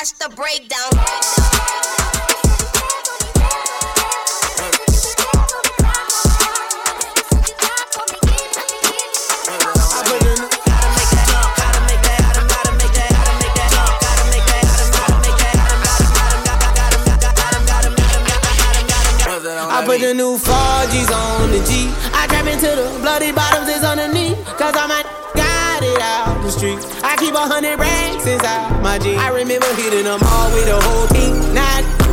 watch the breakdown. I put the new 4Gs on the G. I trap into the bloody bottoms is underneath. Cause I might got it out the street. I keep a hundred racks inside my jeans. I remember hitting them all with the whole team.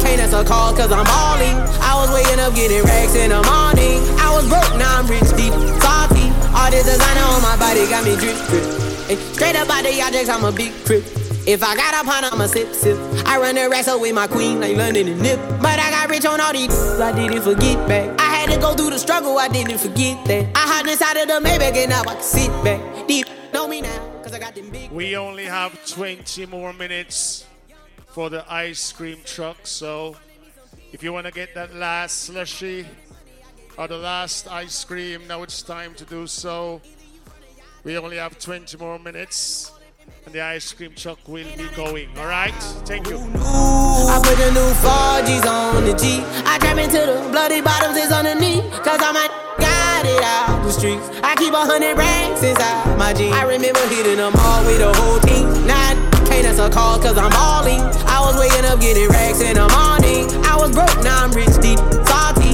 Can't answer calls cause I'm all in. I was waking up getting racks in the morning. I was broke, now I'm rich deep. Salty. All this designer on my body got me drip, drip. And straight up out the objects, I'm a big crip. If I got a pound, I'ma sip, sip. I run the up with my queen, like London and Nip. But I got rich on all these, I didn't forget back. I had to go through the struggle, I didn't forget that. I hopped inside of the Maybach and now I can sit back. Deep, know me now, cause I got them big. We only have 20 more minutes for the ice cream truck. So if you want to get that last slushy or the last ice cream, now it's time to do so. We only have 20 more minutes. And the ice cream truck will be going. All right? Thank you. I put the new 4Gs on the G. I trap into the bloody bottoms is underneath. Cause I might got it out the streets. I keep a hundred racks inside my jeans. I remember hitting them all with the whole team. Now I can't answer calls cause I'm all in. I was waking up getting racks in the morning. I was broke, now I'm rich deep, salty.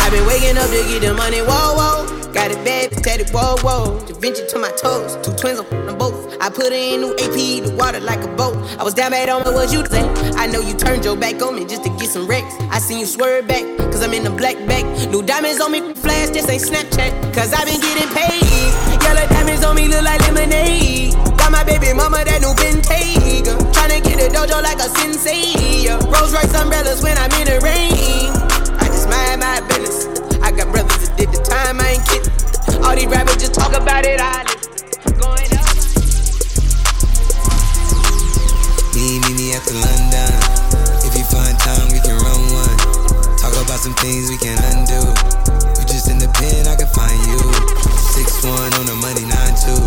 I've been waking up to get the money, whoa, whoa. Got it bad, tatted, whoa, whoa. Da Vinci to my toes, two twins on both. I put in new AP, the water like a boat. I was down bad on what you say. I know you turned your back on me just to get some wrecks. I seen you swerve back, cause I'm in the black back. New diamonds on me, flash, this ain't Snapchat. Cause i been getting paid. Yellow diamonds on me look like lemonade. Got my baby mama that new Bentayga. Tryna get a dojo like a sensei. yeah. Rolls Royce umbrellas when I'm in the rain. I just mind my business. I got brothers that did the time, I ain't kidding. All these rappers just talk about it, I live. Going up. Me, me, me after London. If you find time, we can run one. Talk about some things we can undo. You just in the pen, I can find you. Six one on the money, nine two.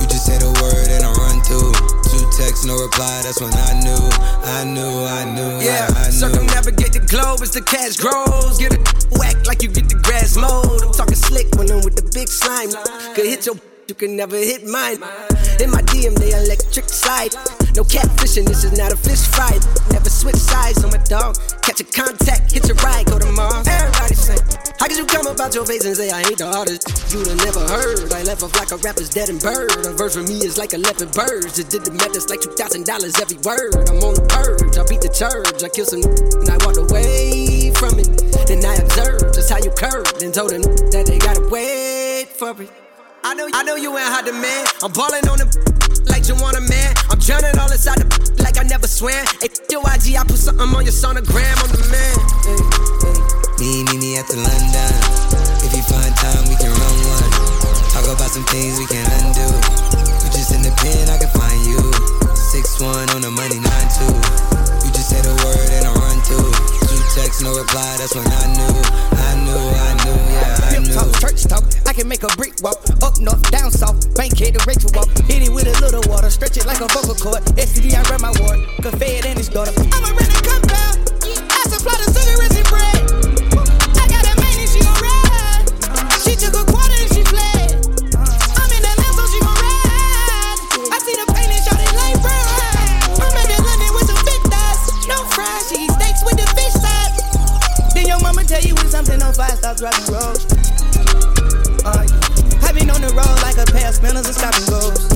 You just say the word and I run through. Two texts, no reply. That's when I knew, I knew, I knew, Yeah, I, I knew. circumnavigate the globe as the cash grows. Get it whack like you get the grass mowed. I'm talking slick when I'm with the big slime. Could hit your, you can never hit mine. In my DM, they electric slide. No catfishing, this is not a fish fight. Never switch sides on my dog. Catch a contact, hit your ride, go to Mars. Everybody say, How could you come about your face and say I ain't the artist? You'd have never heard. I left off like a rapper's dead and bird. A verse for me is like 11 birds. Just did the math, it's like $2,000 every word. I'm on the purge, I beat the church. I killed some and I walked away from it. Then I observed just how you curved and told them that they gotta wait for it. I know, I know you ain't hot to man. I'm balling on the like you want a man. I'm drowning all inside the like I never swam. Hey, your IG, I put something on your sonogram. I'm the man. Me, me, me after London. If you find time, we can run one. Talk about some things we can undo. You just in the pen, I can find you. Six one on the money, nine two. You just say the word and I run through. Two texts, no reply. That's when I knew, I knew, I knew, yeah, Talk, church talk, I can make a brick walk. Up north, down south, bank head to Rachel walk. Hit it with a little water, stretch it like a vocal cord. STD, I run my ward, could fed and his daughter. I'm a rented compound, I supply the cigarettes and bread. I got a man and she gon' ride. She took a quarter and she fled. I'm in Lambo, she gon' ride. I see the pain and. I'm with some big thighs. No fries, she eat steaks with the fish. Then your mama tell you when something on fire, stop driving road. Spinners and stop and goes.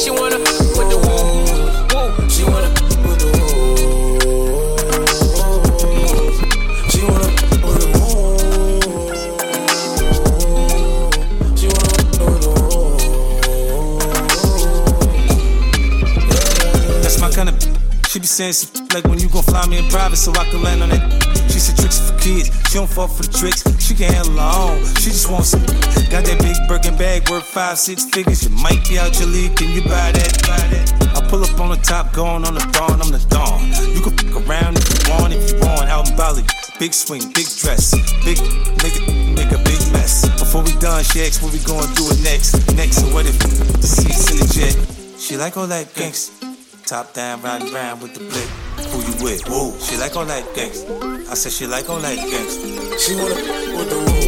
She wanna with the woo. She wanna with the woo. She wanna with the woo. She wanna with the woo. That's my kind of. She be saying some like when you gon' fly me in private so I can land on it. She said tricks for kids, she don't fuck for the tricks. She can handle her own, she just wants some. Got that big Birkin bag worth five, six figures. You might be out your league, can you buy that? Buy that? I pull up on the top, going on the dawn, I'm the dawn. You can fuck around if you want, if you want. Out in Bali, big swing, big dress, big nigga, make a big mess. Before we done, she asked what we gonna do it next. Next, what if the seats in the jet? She like all that gangsta. Top down, riding round with the blick with. Whoa, she like on night gangsta. I said she like on night gangsta. She wanna with the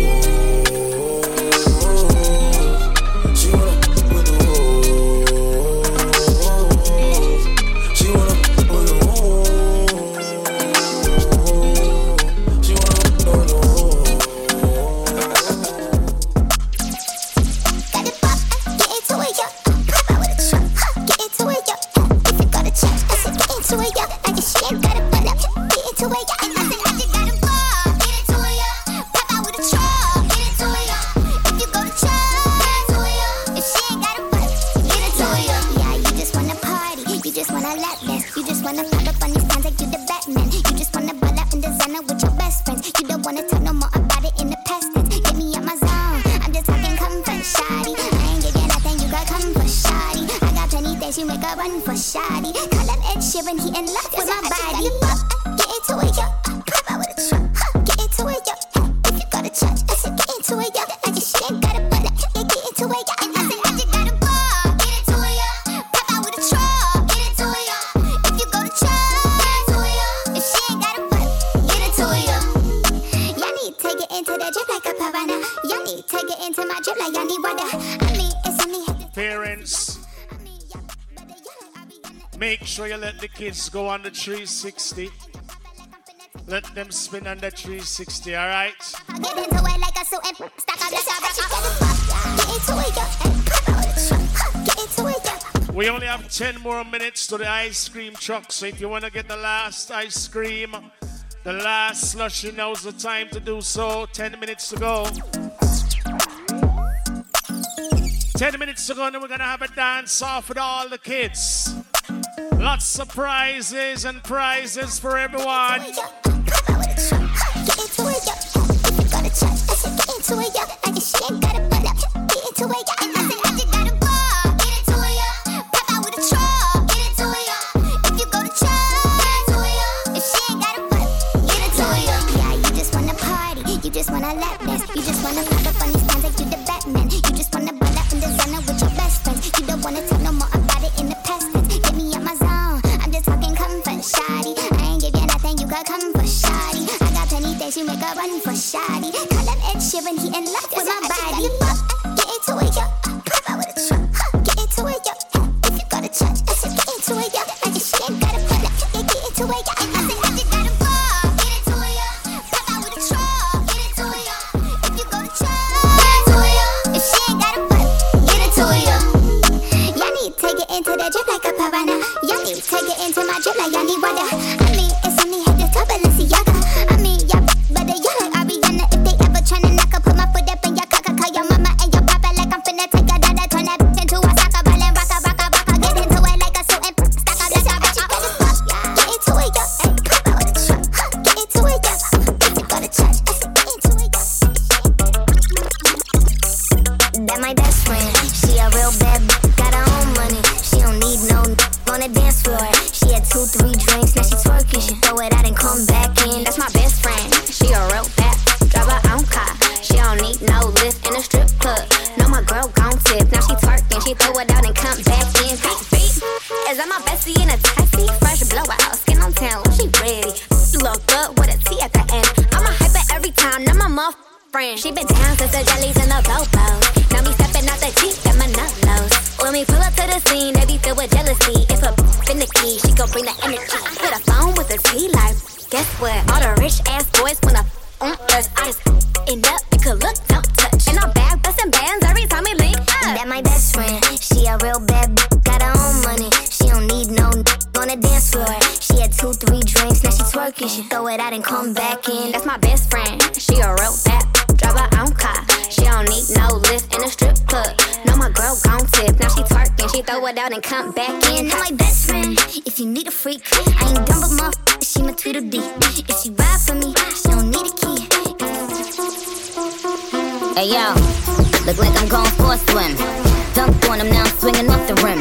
the kids go on the 360. Let them spin on the 360, alright? We only have 10 more minutes to the ice cream truck, so if you want to get the last ice cream, the last slushy, now's the time to do so. 10 minutes to go. 10 minutes to go, and we're going to have a dance off with all the kids. Lots of prizes and prizes for everyone. come back in beat. beat Is that my bestie in a taxi? Fresh blowout, skin on town, she pretty. Look good with a T at the end. I'm a hyper every time, I'm a friend. She been down since the jellies and the bobos. Now me stepping out the Jeep and my nut lows. When we pull up to the scene, they be filled with jealousy. If a finicky, she gon' bring the energy. Hit a phone with a T like, guess what? All the rich ass boys wanna on us. I just end up, it could look, don't touch. And I'm back busting bands every time we link up. That my best friend. She a real bad b- got her own money. She don't need no n- on the dance floor. She had two, three drinks, now she twerking. She throw it out and come back in. That's my best friend. She a real bad drive her own car. She don't need no lift in a strip club. No, my girl gon' tip. Now she twerking. She throw it out and come back in. That my best friend. If you need a freak, I ain't dumb but motherfucker. She my Tweedledee. If she ride for me, she don't need a key. Hey yo, look like I'm going for a swim. Dunked on him, now I'm swinging off the rim.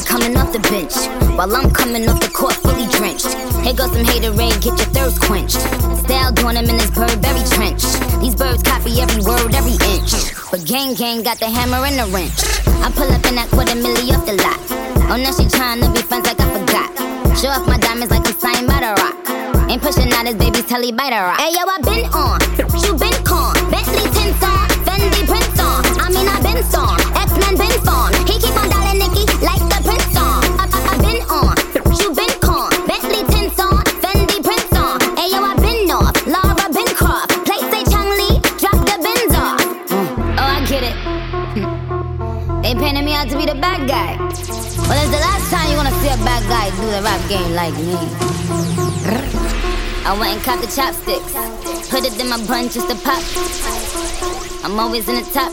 Bitch coming off the bench, while I'm coming off the court fully drenched. Here goes some haterade, get your thirst quenched. Style doing him in this Burberry trench. These birds copy every word, every inch. But gang gang got the hammer and the wrench. I pull up in that quarter milli off the lot. Oh, now she tryna be friends like I forgot. Show off my diamonds like I'm signed by the rock. Ain't pushing out his baby's telly by the rock. Hey yo, I been on, you been con. Bentley tints on, on. I mean I been storm, X-Men been formed. He keep on dialing Nicky like the prince on. I, I, been on, you been con. Bentley tints on, Fendi prints on. Hey yo, I been off, Laura been. Play say Chun-Li, drop the bins off. Mm. Oh, I get it. They painted me out to be the bad guy. Well, it's the last time you gonna see a bad guy do the rap game like me. I went and caught the chopsticks. Put it in my bun just to pop. I'm always in the top.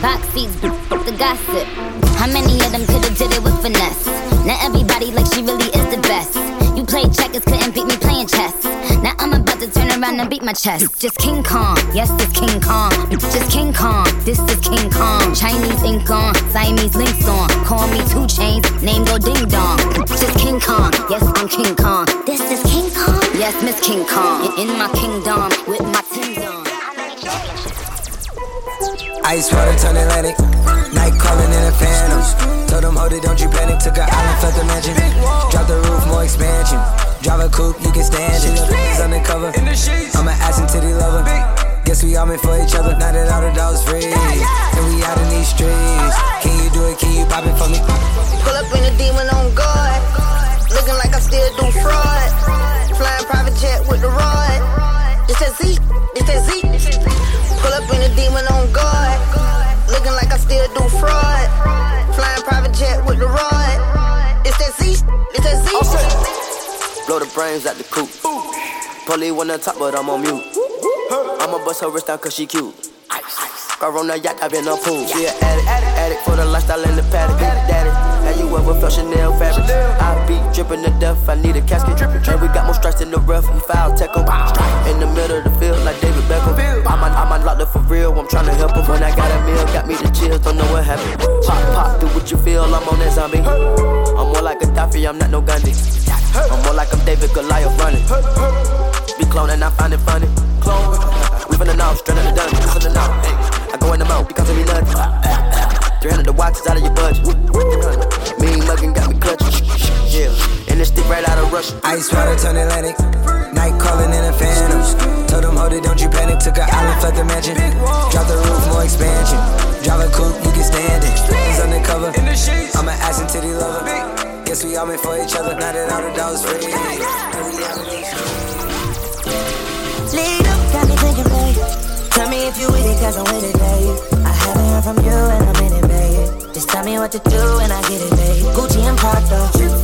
Box seats, the gossip. How many of them could've did it with finesse? Not everybody like she really is the best. You played checkers, couldn't beat me playing chess. Now I'm about to turn around and beat my chest. Just King Kong, yes, this King Kong. Just King Kong, this is King Kong. Chinese ink on, Siamese links on. Call me two chains, name go ding dong. Just King Kong, yes, I'm King Kong. This is King Kong. Yes, Miss King Kong. In my kingdom with my on. Ice water turn Atlantic. Night calling in a phantom. Told them, hold it, don't you panic. Took an island, felt the mansion. Drop the roof, more expansion. Drive a coupe, you can stand it. He's undercover. I'm an ass and titty lover. Guess we all meant for each other. Now that all the dogs free. And we out in these streets. Can you do it? Can you pop it for me? Pull up in a demon on guard. Looking like I still do fraud. Flying private jet with the rod. It's that Z, it's that Z. Pull up in a demon on guard. Jet with the rod. It's that Z, it's that Z. Blow the brains out the coop. Polly wanna top, but I'm on mute. I'ma bust her wrist down cause she cute. Car on the yacht, I've been a pool. She an addict, addict, addict for the lifestyle in the paddock. Daddy, have you ever felt Chanel fabric? I be dripping to death, I need a casket. And we got more strikes in the rough, we foul tech 'em. In the middle of the field, like David Beckham. I'm on, I'm on up for real, I'm tryna help him. When I got a meal, got the chills, don't know what happened. Pop, pop, do what you feel, I'm on that zombie. I'm more like a Gaddafi, I'm not no Gandhi. I'm more like I'm David Goliath running. Be cloning, I find it funny. Clone, we finna know, straight out the dungeon, listen to now. Hey, I go in the mouth, because of me nothing. 300 the watch is out of your budget. Mean muggin' got me clutching. Yeah, and this stick right out of Russia. Ice water turn Atlantic. Night calling in a phantom. Told them, hold it, don't you panic. Took an island, felt the mansion. Drop the roof, more expansion. Drive a coupe, you can stand it. He's undercover. I'm an ass and titty lover. Guess we all meant for each other. Now that all the dogs free. Lead up, got me thinking, babe. Tell me if you with it, cause I'm with it, babe. I haven't heard from you and I'm in it, babe. Just tell me what to do and I get it, babe. Gucci and Prada.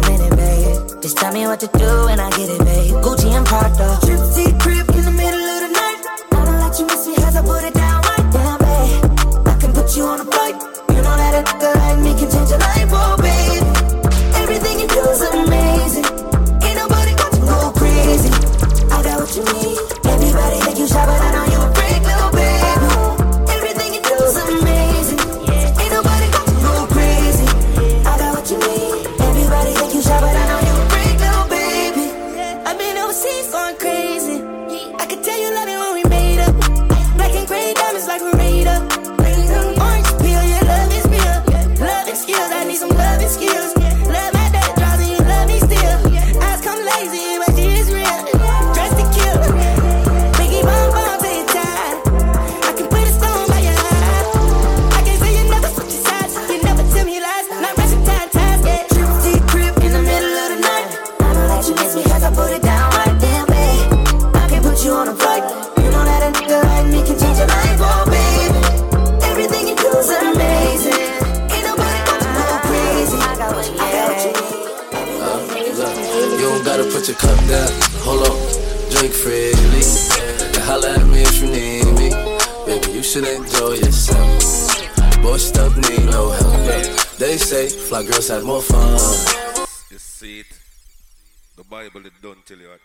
Just tell me what to do and I get it, babe. Gucci and Prada. Gypsy crib in the middle of the night. I don't let you miss me as I put it down right down, babe. I can put you on a flight. You know that a girl like me can change your life, oh,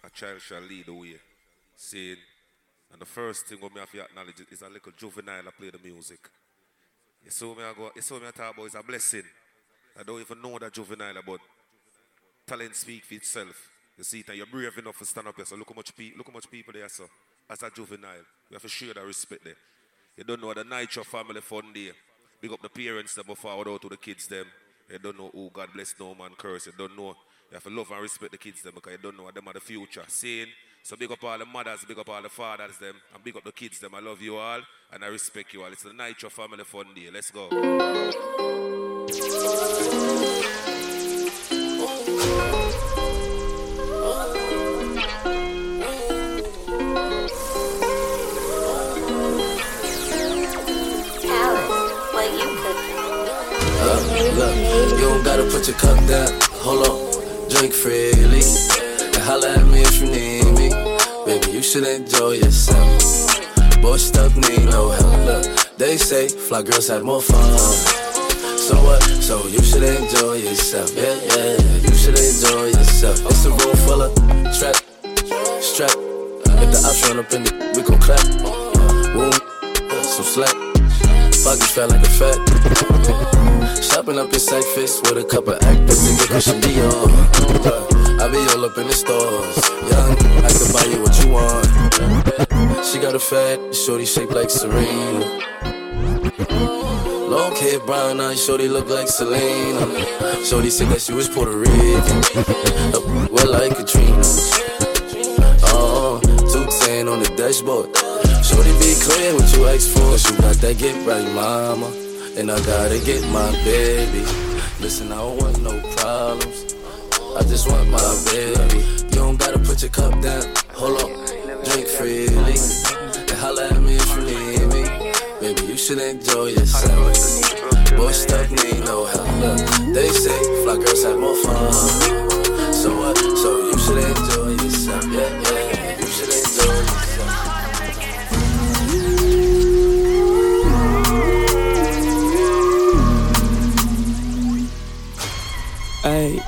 a, child shall lead the way. See it? And the first thing what me have to acknowledge is a little juvenile I play the music. You saw me I go, you saw me I talk about it's a blessing. I don't even know that juvenile but talent speak for itself. You see it and you're brave enough to stand up here. So look how much people look how much people there so as a juvenile. We have to show that respect there. You don't know the night your family fun day. Big up the parents them forward out to the kids them. You don't know who God bless no man curse. You don't know. You have to love and respect the kids them because you don't know what them are the future. Seeing? so big up all the mothers, big up all the fathers them, and big up the kids them. I love you all and I respect you all. It's the night your family fun day. Let's go. Uh, look, you don't gotta put your cup down. Hold on, drink freely. And holla at me if you need me. Baby, you should enjoy yourself. Boy, stuff need no help. Look, they say fly girls have more fun. So what? So you should enjoy yourself. Yeah, yeah, you should enjoy yourself. It's a room full of strap, strap. If the ops run up in the, we gon' clap. Boom, some slack. Pockets fat like a fat. Shopping up in Cyphers with a couple actors and get Christian Dior. Uh, I be all up in the stores. Young, I can buy you what you want. She got a fat, shorty shaped like Serena. Long hair, brown eyes, shorty look like Selena. Shorty said that she was Puerto Rican. Uh, well, like Katrina. Oh, 210 on the dashboard. Shorty be clear what you ask for. Cause you got that get right, mama. And I gotta get my baby. Listen, I don't want no problems. I just want my baby. You don't gotta put your cup down. Hold up, drink freely. And holla at me if you need me. Baby, you should enjoy yourself. Boy, stuff need no help. They say fly girls have more fun. So what? So you should enjoy yourself. Yeah.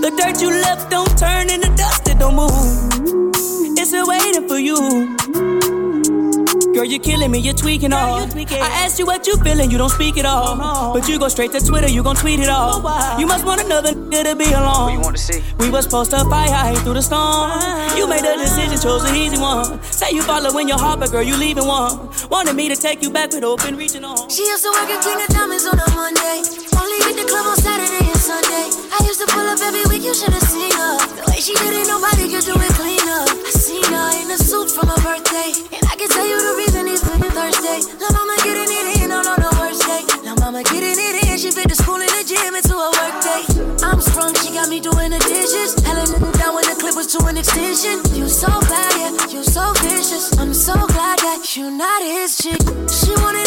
The dirt you left don't turn into dust, it don't move. It's still waiting for you. Girl, you're killing me, you're tweaking all. I asked you what you feeling, you don't speak at all. But you go straight to Twitter, you gon' tweet it all. You must want another nigga to be alone. you want to see? We was supposed to fight high through the storm. Uh-huh. You made the decision, chose an easy one. Say you following your heart, but girl, you leaving one. Wanted me to take you back with open reaching on. She used to work at King of Diamonds on a Monday. Only hit the club on Saturday you not his chick. She wanted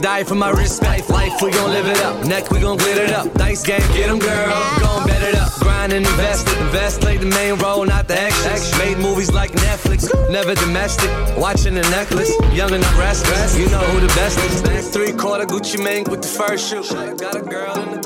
die for my respect. Life, we gon' live it up. Neck, we gon' glitter it up. Dice game, get them, girl. Gon' bet it up. Grind and invest it. Invest, play the main role, not the extras. Made movies like Netflix. Never domestic. Watching the necklace. Young and restless. You know who the best is. Three quarter Gucci Mane with the first shoe. Got a girl in the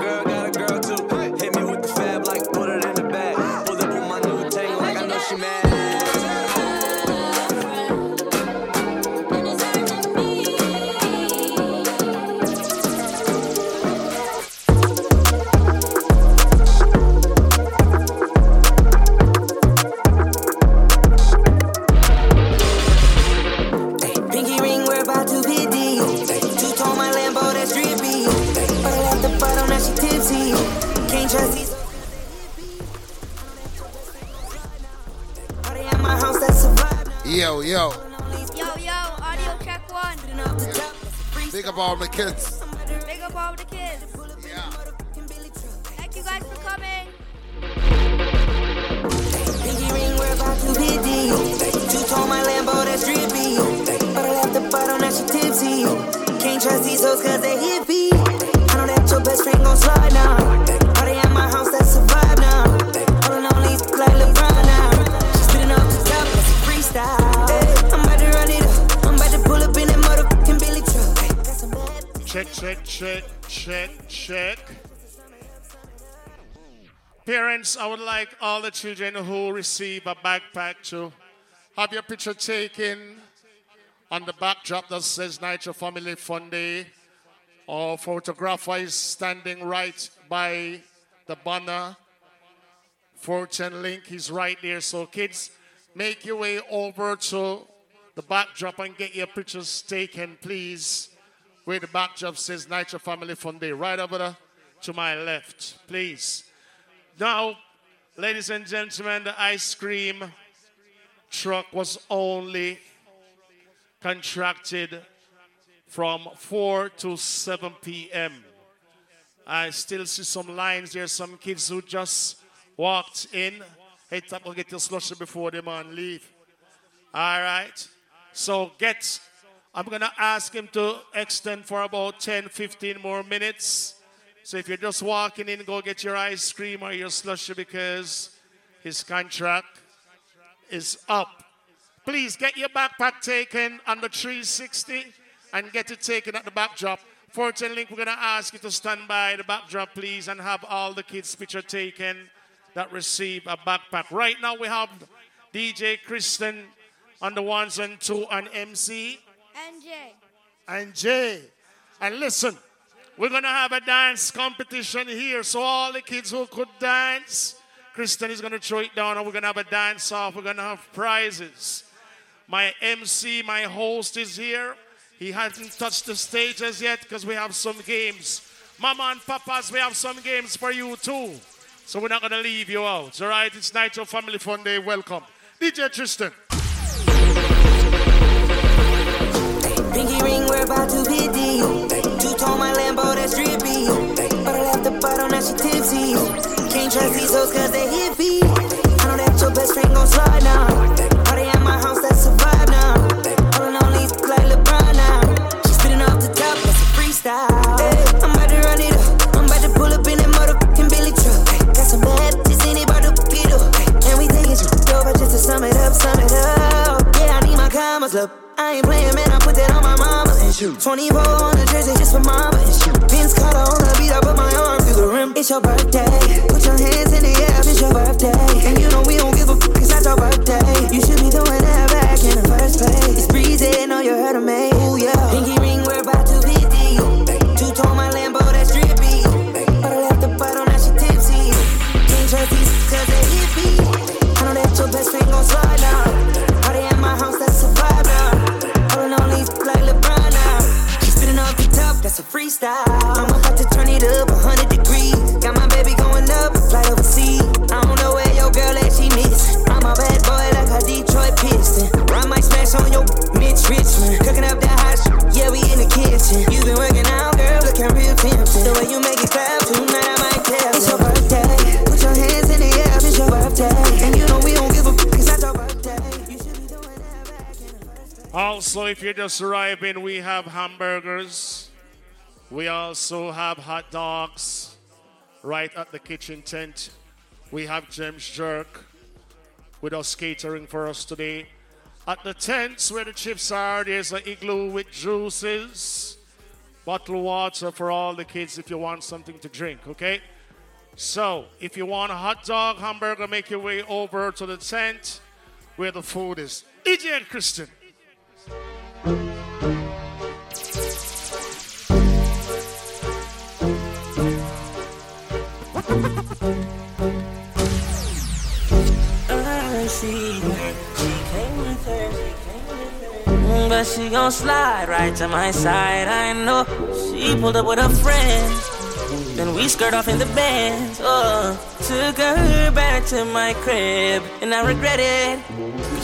the children who receive a backpack to have your picture taken on the backdrop that says Nitro Family Fun Our photographer is standing right by the banner. Fortune Link is right there. So, kids, make your way over to the backdrop and get your pictures taken, please. Where the backdrop says Nitro Family Fun right over there to my left, please. Now, ladies and gentlemen, the ice cream truck was only contracted from 4 to 7 p.m. I still see some lines there, some kids who just walked in. Hey, tap, get your slushy before the man leave. All right. So get, I'm going to ask him to extend for about 10, 15 more minutes. So if you're just walking in, go get your ice cream or your slushy because his contract is up. Please get your backpack taken on the 360 and get it taken at the backdrop. Fortune Link, we're going to ask you to stand by the backdrop, please, and have all the kids' picture taken that receive a backpack. Right now, we have DJ Kristian on the ones and two and MC NJ. and Jay. And listen, we're going to have a dance competition here. So, all the kids who could dance, Kristian is going to throw it down and we're going to have a dance off. We're going to have prizes. My MC, my host is here. He hasn't touched the stage as yet because we have some games. Mama and papas, we have some games for you too. So we're not going to leave you out. All right, it's Nitro Family Fun Day. Welcome. DJ Tristan. Pinky ring, we're about to be. Tone my Lambo, that's drippy. But I left the bottle, now she tipsy. Can't trust these hoes cause they hippie. I know that your best friend gon' slide now. Party at my house, that's vibe now. All on these like LeBron now. She spitting off the top, that's a freestyle. Hey, I'm about to run it up. I'm about to pull up in that motherfucking Billy truck. Got some bad bitches in it, about to pick up. And we taking shit over just to sum it up, sum it up. Yeah, I need my commas up. I ain't playing, man. I put that on my and shoot. 24 on the jersey just for and shoot. Vince Carter on the beat, I put my arm through the rim. It's your birthday. Put your hands in the air, it's your birthday. And you know we don't give a fuck, it's not your birthday. You should be doing that back in the first place. It's breezy, know you heard of me. Ooh, yeah. Pinky ring, we're about to be. Two tone my Lambo, that's drippy. But I left the bottle, now she tipsy. Can't trust these cause they hippie. I know that your best friend gon' slide now. Party at my house, that's a that's a freestyle. I'm about to turn it up 100 degrees. Got my baby going up, fly overseas. I don't know where your girl at, she miss. I'm a bad boy like a Detroit Piston. I might smash on your Mitch Richmond. Cooking up that hot shit, yeah, we in the kitchen. You been working out, girl, looking real tempting. The way you make it clap tonight, I might tell. It's your birthday. Put your hands in the air, it's your birthday. And you know we don't give a it's not your birthday. Also, if you're just arriving, we have hamburgers. We also have hot dogs right at the kitchen tent. We have James Jerk with us catering for us today. At the tents where the chips are, there's an igloo with juices, bottled water for all the kids if you want something to drink, okay? So, if you want a hot dog, hamburger, make your way over to the tent where the food is. DJ and Kristian. But she gon' slide right to my side. I know she pulled up with a friend. Then we skirt off in the Benz. Oh, took her back to my crib, and I regret it.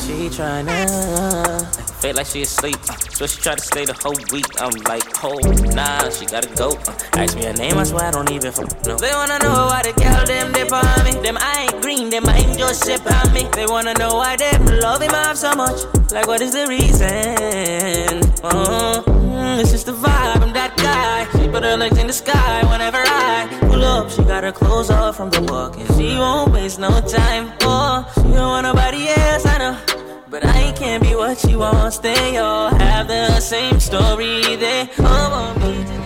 She tryna feel like she asleep. So she tried to stay the whole week. I'm like, oh, nah, she gotta go. Ask me her name, I swear I don't even know. They wanna know why the girl them dip on me. Them I ain't green, them I ain't just sip on me. They wanna know why them love him off so much. Like, what is the reason? Oh, mm, it's just the vibe. I'm that guy. She put her legs in the sky whenever I pull up. She got her clothes off from the walk, and she won't waste no time. Oh, she don't want nobody else, I know. But I can't be what she wants. They all have the same story. They all want me to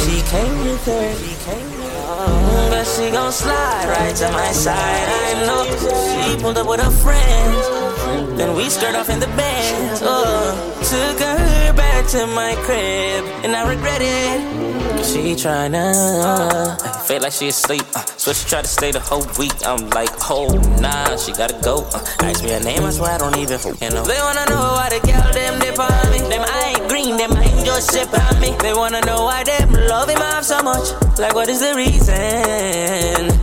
I see her. She came with her. But she gon' slide right to my side. I know she pulled up with her friends. Then we skirt off in the bands. Oh, took her back to my crib, and I regret it. She tryna uh, feel like she asleep. Uh, so she tried to stay the whole week. I'm like, oh nah, she gotta go. Uh, ask me her name, I swear I don't even fucking know. They wanna know why the girl them dip on me. Them I ain't green, them ain't just ship on me. They wanna know why them love him off so much. Like what is the reason?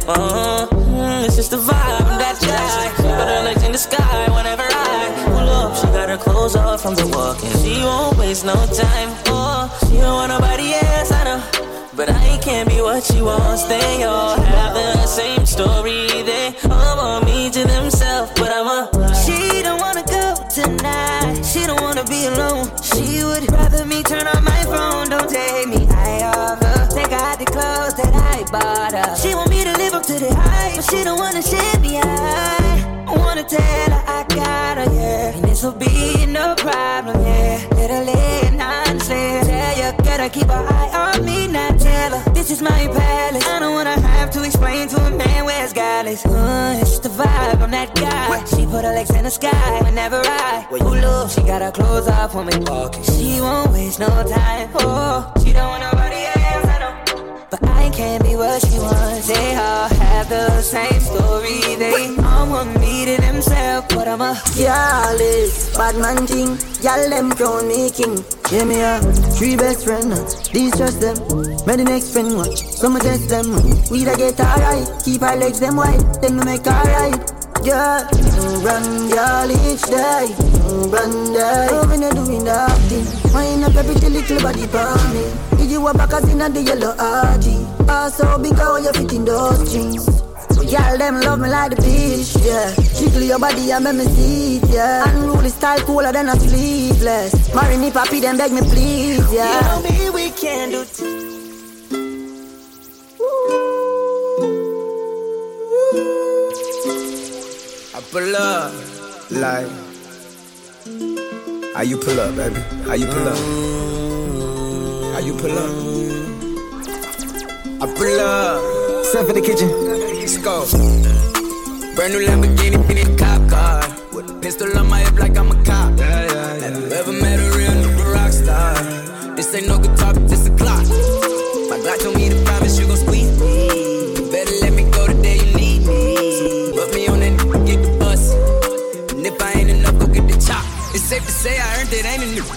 Uh, mm, it's just the vibe that guy. Her legs in the sky whenever I pull up. She got her clothes off from the walk, and she won't waste no time. Oh, she don't want nobody else, I know. But I can't be what she wants. They all have the same story. They all want me to themselves, but I'm a. She don't wanna go tonight. She don't wanna be alone. She would rather me turn on my phone. Don't take me high off her. Take out the clothes that I bought her. She want me to live up to the hype, but she don't wanna share me. I wanna tell her I got her, yeah. And this will be no problem, yeah. Her lay nonsense. Tell you, gotta keep her eye on me, not tell her. This is my palace. I don't wanna have to explain to a man where it's godless. Uh, it's just the vibe, I'm that guy. She put her legs in the sky whenever I pull up. She got her clothes off when we walking. She won't waste no time. Oh, she don't want nobody else. But I can't be what she wants. They all have the same story. They all want me to themselves, but I'm a is bad man thing. Y'all them crown me king. Yeah, me a three best friend. Trust them. The next friend watch. Some test them. We da get alright. Keep our legs them wide. Then we make alright. Yeah, run y'all each day. Run day. When you doing that thing. Wind up every little body for me. Did you walk back as in the yellow RG? Also, ah, big how you fit in those jeans. Y'all them love me like the beach, yeah. Jiggle your body and make me see it, yeah. Unruly style cooler than a sleeveless. Marry me, papi, then beg me please, yeah. You know me, we can do t- I pull up, like. How you pull up, baby? How you pull up? Mm. How you pull up? I pull up. Step in the kitchen. Let's go. Brand new Lamborghini, in a cop car. With a pistol on my hip like I'm a cop. Have you ever met a real nigga rock star? This ain't no guitar, but this a clock. My Glock told me to promise you gon' squeeze me. You better let me go the day you need me. Put me on that nigga, get the bus. And if I ain't enough, go get the chop. It's safe to say I earned it, ain't a nigga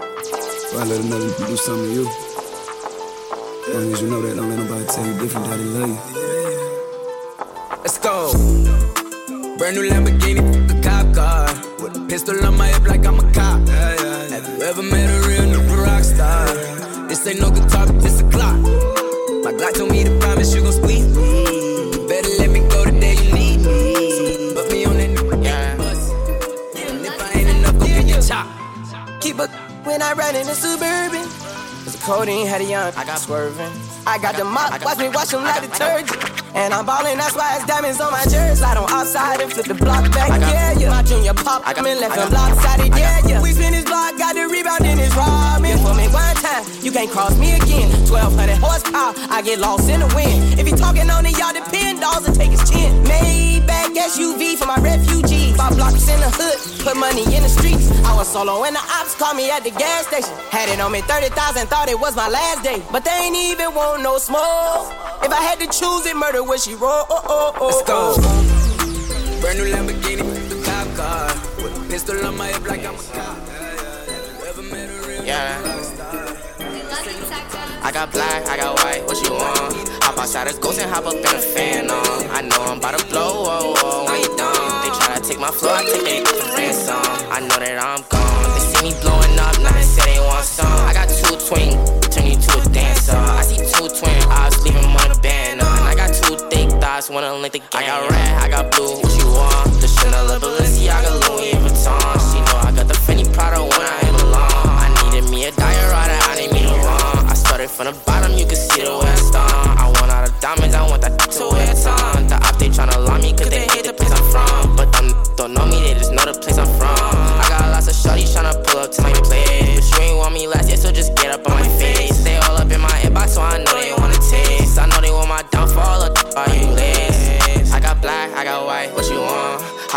I let another do something to you. As long as you know that, don't let nobody tell you different they love you. Let's go. Brand new Lamborghini, a cop car. With a pistol on my hip like I'm a cop. Have you ever met a real nigga rock star? This ain't no guitar, but this a clock. My Glock told me to promise you gon' squeeze me. Better let me go the day you need me. Put me on that nigga bus. And if I ain't enough, go get your chop. Keep a when I ride in the suburban. Cause the codeine had a young, I got swerving. I got the mop, watch me wash them like detergent. And I'm ballin', that's why it's diamonds on my jersey. Slide on outside and flip the block back, yeah, yeah. My junior pop, I come in left him lopsided, yeah, yeah. We spin his block, got the rebound in his ramen. For me one time, you can't cross me again. 1200 horsepower, I get lost in the wind. If he talking on it, y'all depend, dolls and take his chin. Maybach SUV for my refugees. Five blocks in the hood, put money in the streets. I was solo and the ops called me at the gas station. Had it on me 30,000, thought it was my last day. But they ain't even want no smoke. If I had to choose it, murder would she roll? Oh, oh, oh, Let's go. oh. Brand new Lamborghini, the cop car. With a pistol on my hip like I'm a cop. Yeah. I got black, I got white, what you want? Hop outside a ghost and hop up in a Phantom. I know I'm about to blow, oh, oh, when you done. They try to take my flow, I take they ransom. I know that I'm gone. They see me blowing up, now they say they want some. I got two twin, turn you to a dancer. I see two twin eyes leaving my boss wanna link the game. I got red, I got blue, what you want? The Chanel, the Balenciaga, Louis Vuitton. She know I got the Fendi Prada when I am alone. I needed me a diorata, I need me a wrong. I started from the bottom, you can see the way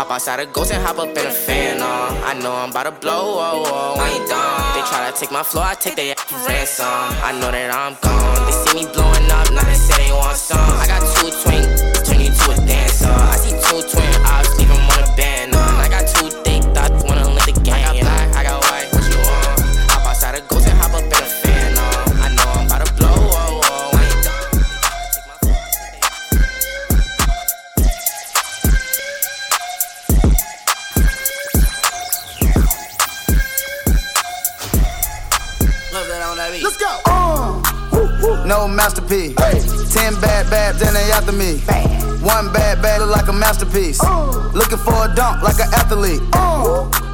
Hop outside a ghost and hop up in a fan, uh. I know I'm about to blow, whoa, whoa, I ain't done. They try to take my floor, I take their ransom. I know that I'm gone. They see me blowing up, now they say they want some. I got two twin, turn you to a dancer. I see two twin No masterpiece. Ten bad babs and they after me. One bad bad look like a masterpiece. Looking for a dunk like an athlete.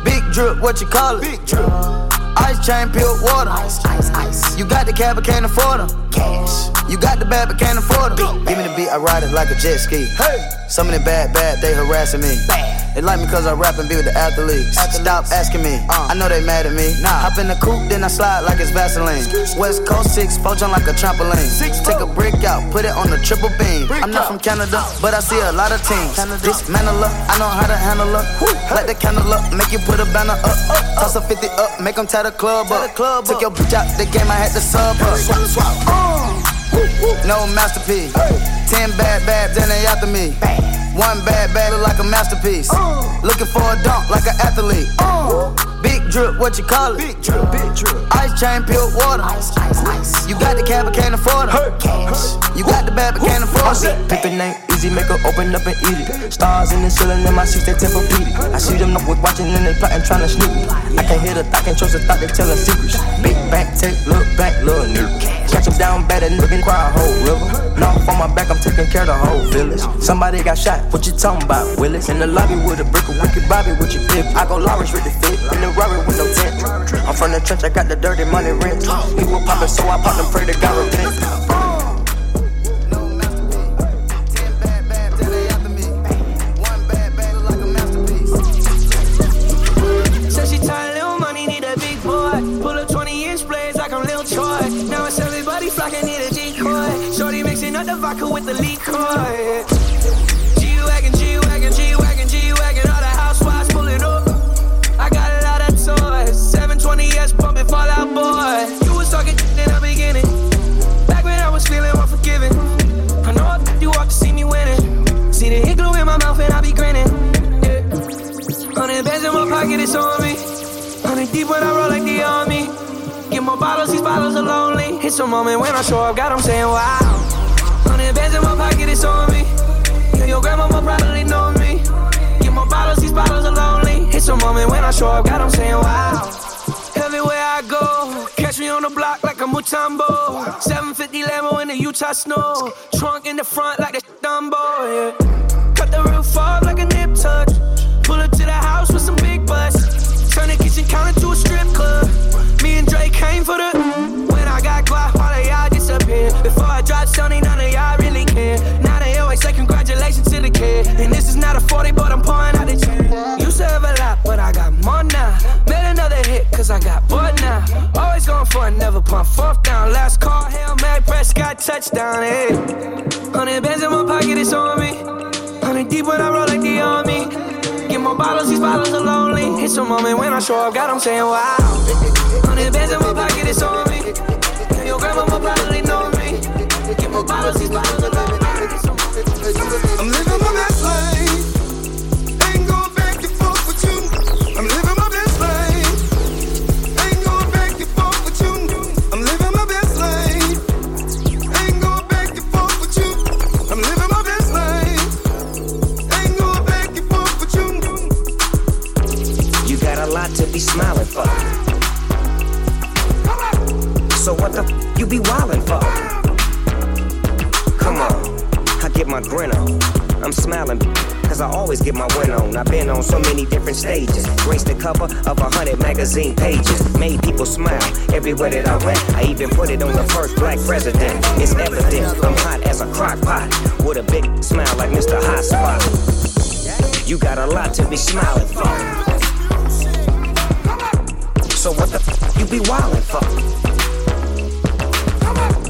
Big drip, what you call it? Big drip. Ice chain, pure water. Ice, ice, ice. You got the cab, but can't afford them. Cash. You got the bad, but can't afford them. Give me the beat, I ride it like a jet ski. Hey. Some of the bad, bad, they harassing me. They like me cause I rap and be with the athletes. Stop asking me, I know they mad at me. Hop in the coupe, then I slide like it's Vaseline. West Coast 6, four jump like a trampoline. Six, Take a brick out, put it on the triple beam. I'm not from Canada, but I see a lot of teams. Dismantle her, I know how to handle her. Light the candle up, make you put a banner up. Toss a 50 up, make them tie the club up. Took your bitch out the game, I had to sub her. No masterpiece. Ten bad babs and they after me. One bad bad look like a masterpiece. Looking for a dunk like an athlete. Big drip, what you call it? Big drip, big drip. Ice chain, pure water. Ice, ice, ice. You got the cab, but can't afford it. Cash. You got the bad, but can't afford it. Pick the name easy, make her open up and eat it. Stars in the ceiling in my seats, they Tempur-Pedic. I see them up with watching and they plotting, trying to snoop me. I can't hear the thought, can't trust the thought, they telling secrets. Big back, take, look back, little nigga. Catch them down bad and looking cry a whole river. Now on my back, I'm taking care of the whole village. Somebody got shot, what you talking about, Willis? In the lobby with a brick of wicked Bobby with your bib. I go Lawrence with the fit, in the Rari with no tent. I'm from the trench, I got the dirty money rent. He was poppin', so I popped and pray to God repent. Said she tired, little money, need a big boy. Pull up 20 inch blades like I'm Lil Troy. Now it's everybody flocking, need a decoy. Shorty mixing up the vodka with the liquor. Pocket, it's on me. Hundred deep when I roll like the army. Get more bottles, these bottles are lonely. It's a moment when I show up, God, I'm saying wow. Hundred bands in my pocket, it's on me. Yeah, your grandma probably know me. Get more bottles, these bottles are lonely. It's a moment when I show up, God, I'm saying wow. Everywhere I go, catch me on the block like a Mutombo. 750 Lambo in the Utah snow. Trunk in the front like the Dumbo, yeah. Cut the roof off like a nip tuck. Pull up to the house with some big kitchen counter to a strip club. Me and Drake came for the. When I got quiet, all of y'all disappeared. Before I dropped Sony, none of y'all really care. Now they always say congratulations to the kid. And this is not a 40, but I'm pouring out the chain. Used to have a lot, but I got more now. Made another hit, cause I got bored now. Always going for it, never pump fourth down. Last call, Hail Mary, Prescott, touchdown, hey. Hundred bands in my pocket, it's on me. Hundred deep when I roll like the army. Get more bottles, these bottles are lonely. It's a moment when I show up, God, I'm saying wow. Hundred bands in my pocket, it's on me. Your grandma probably know me. Get more bottles, these bottles are lonely. I'm living smiling for. So what the f- you be wildin' for? Come on, I get my grin on. I'm smiling cause I always get my win on. I've been on so many different stages. Graced the cover of a hundred magazine pages. Made people smile everywhere that I went. I even put it on the first black president. It's evident I'm hot as a crock pot. With a big smile like Mr. Hot Spot. You got a lot to be smiling for. So what the f- you be wildin' for?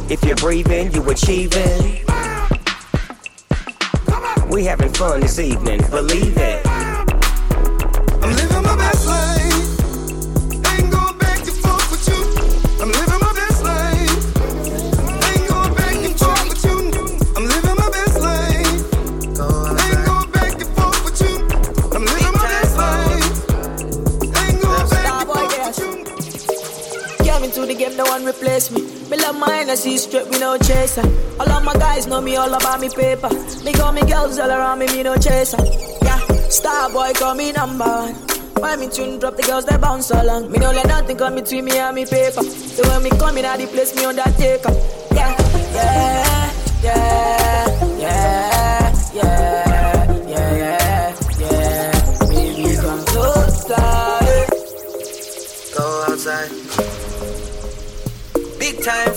If you're breathing, you achieving. We having fun this evening, believe it. No one replace me. Me love mine, I see straight, we no chaser. All of my guys know me all about me paper. Me got me girls all around me, me no chaser. Yeah, star boy call me number one. When me tune drop, the girls they bounce along. Me no let nothing come between me and me paper. So when me come in, I the place me undertaker. Yeah, yeah, yeah, yeah,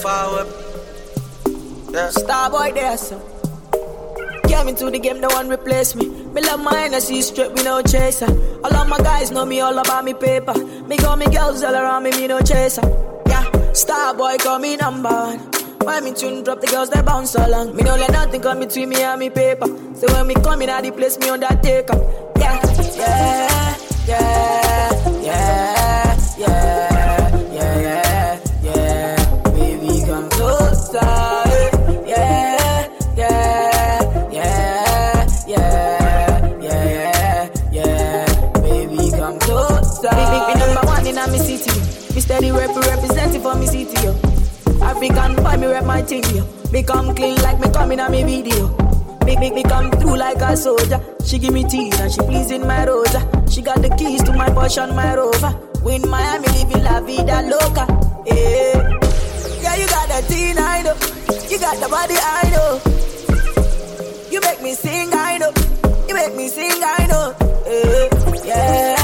forward. Yeah. Star boy there, so. Came into the game, no one replace me. Me love I see straight, we no chaser. All of my guys know me all about me paper. Me got me girls all around me, me no chaser. Yeah, star boy call me number one. When me tune drop, the girls they bounce along. Me no let nothing come between me and me paper. So when me come in, I the place me undertaker. Yeah, yeah, yeah, me rep my thing, yo. Become clean like me coming on me video. Big, big, me come through like a soldier. She give me tea and she pleasing my rosa. She got the keys to my Porsche my Rover. We in Miami, living la vida loca. Yeah. Yeah, you got the teen, I know. You got the body, I know. You make me sing, I know. You make me sing, I know. Eh, yeah, yeah, yeah,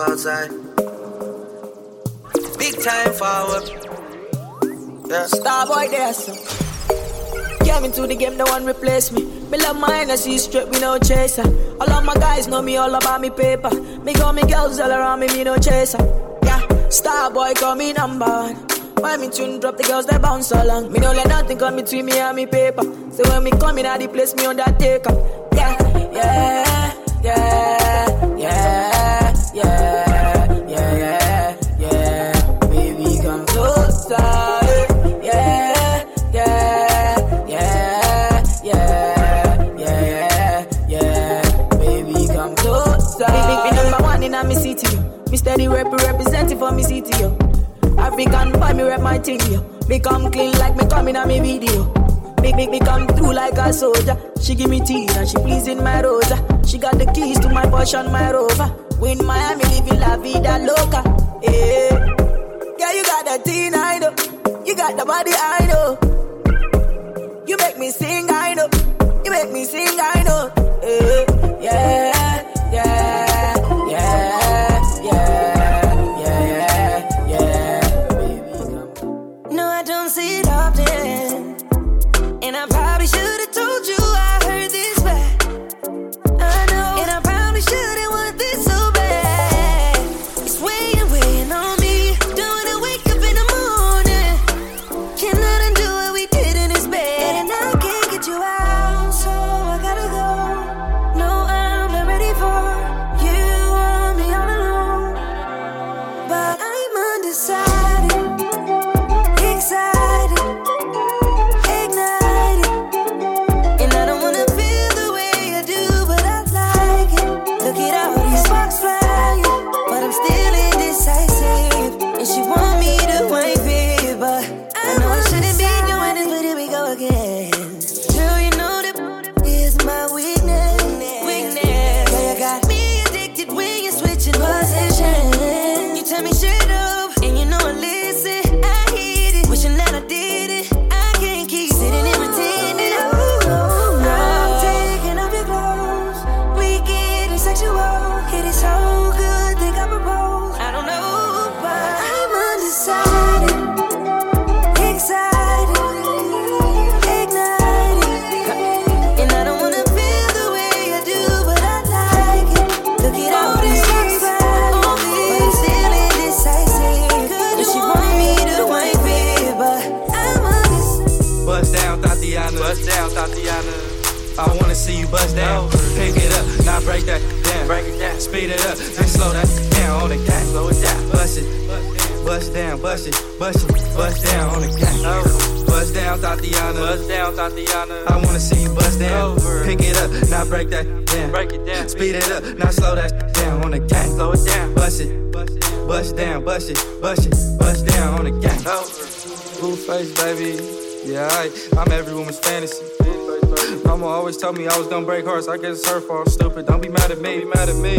Outside. Big time forward. Yeah. Star boy there, so. Came into the game, no one replace me. Me love I see straight, me no chaser. All of my guys know me all about me paper. Me got me girls all around me, me no chaser. Yeah, star boy call me number one. When me tune drop, the girls they bounce along. Me no let nothing come between me and me paper. So when me come in, I the place me undertaker. Yeah, yeah, yeah, yeah, steady rep representing for me city, yo. African boy, me rep my thing, yo. Me come clean like me coming on me video. Big, me come through like a soldier. She give me tea and she pleasing my rosa. She got the keys to my Porsche my Rover. We in Miami, living la vida loca. Yeah. Yeah, you got the teen, I know. You got the body, I know. You make me sing, I know. You make me sing, I know. Yeah, I guess it's her fault. Stupid. Don't be mad at me. Be mad at me.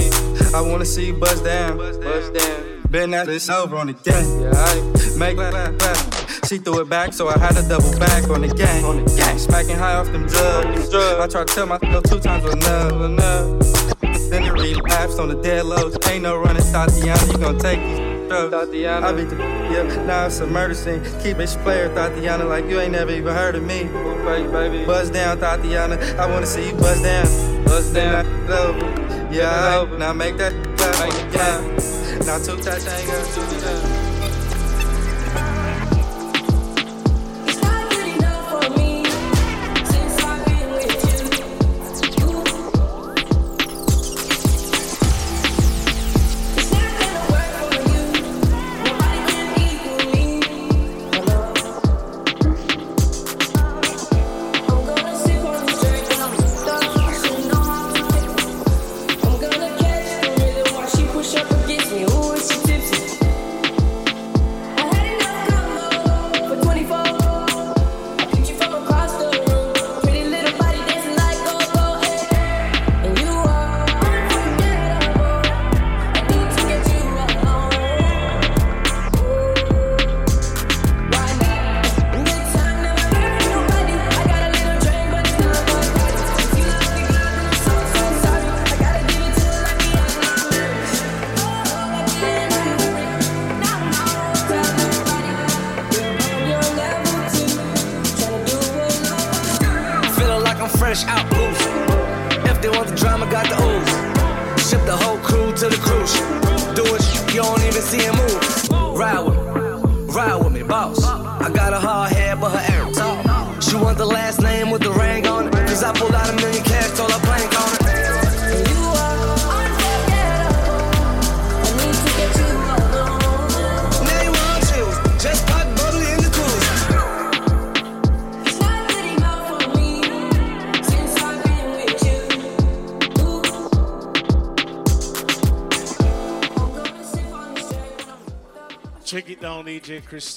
I wanna see you bust down. buzz down. Been at this over on the gang. Yeah, I make clap, clap. She threw it back, so I had to double back on the gang. On the gang. Smacking high off them drugs. I tried to tell my no two times was enough. enough. Then you relapsed on the dead lows. Ain't no running, Tatiana. You gon' take these drugs. Tatiana. I beat the yeah. Now it's a murder scene. Keep bitch player, Tatiana, like you ain't never even heard of me. baby. Buzz down, Tatiana. I wanna see you buzz down. Buzz down. Yeah, now make that clap. It. Now toot that thing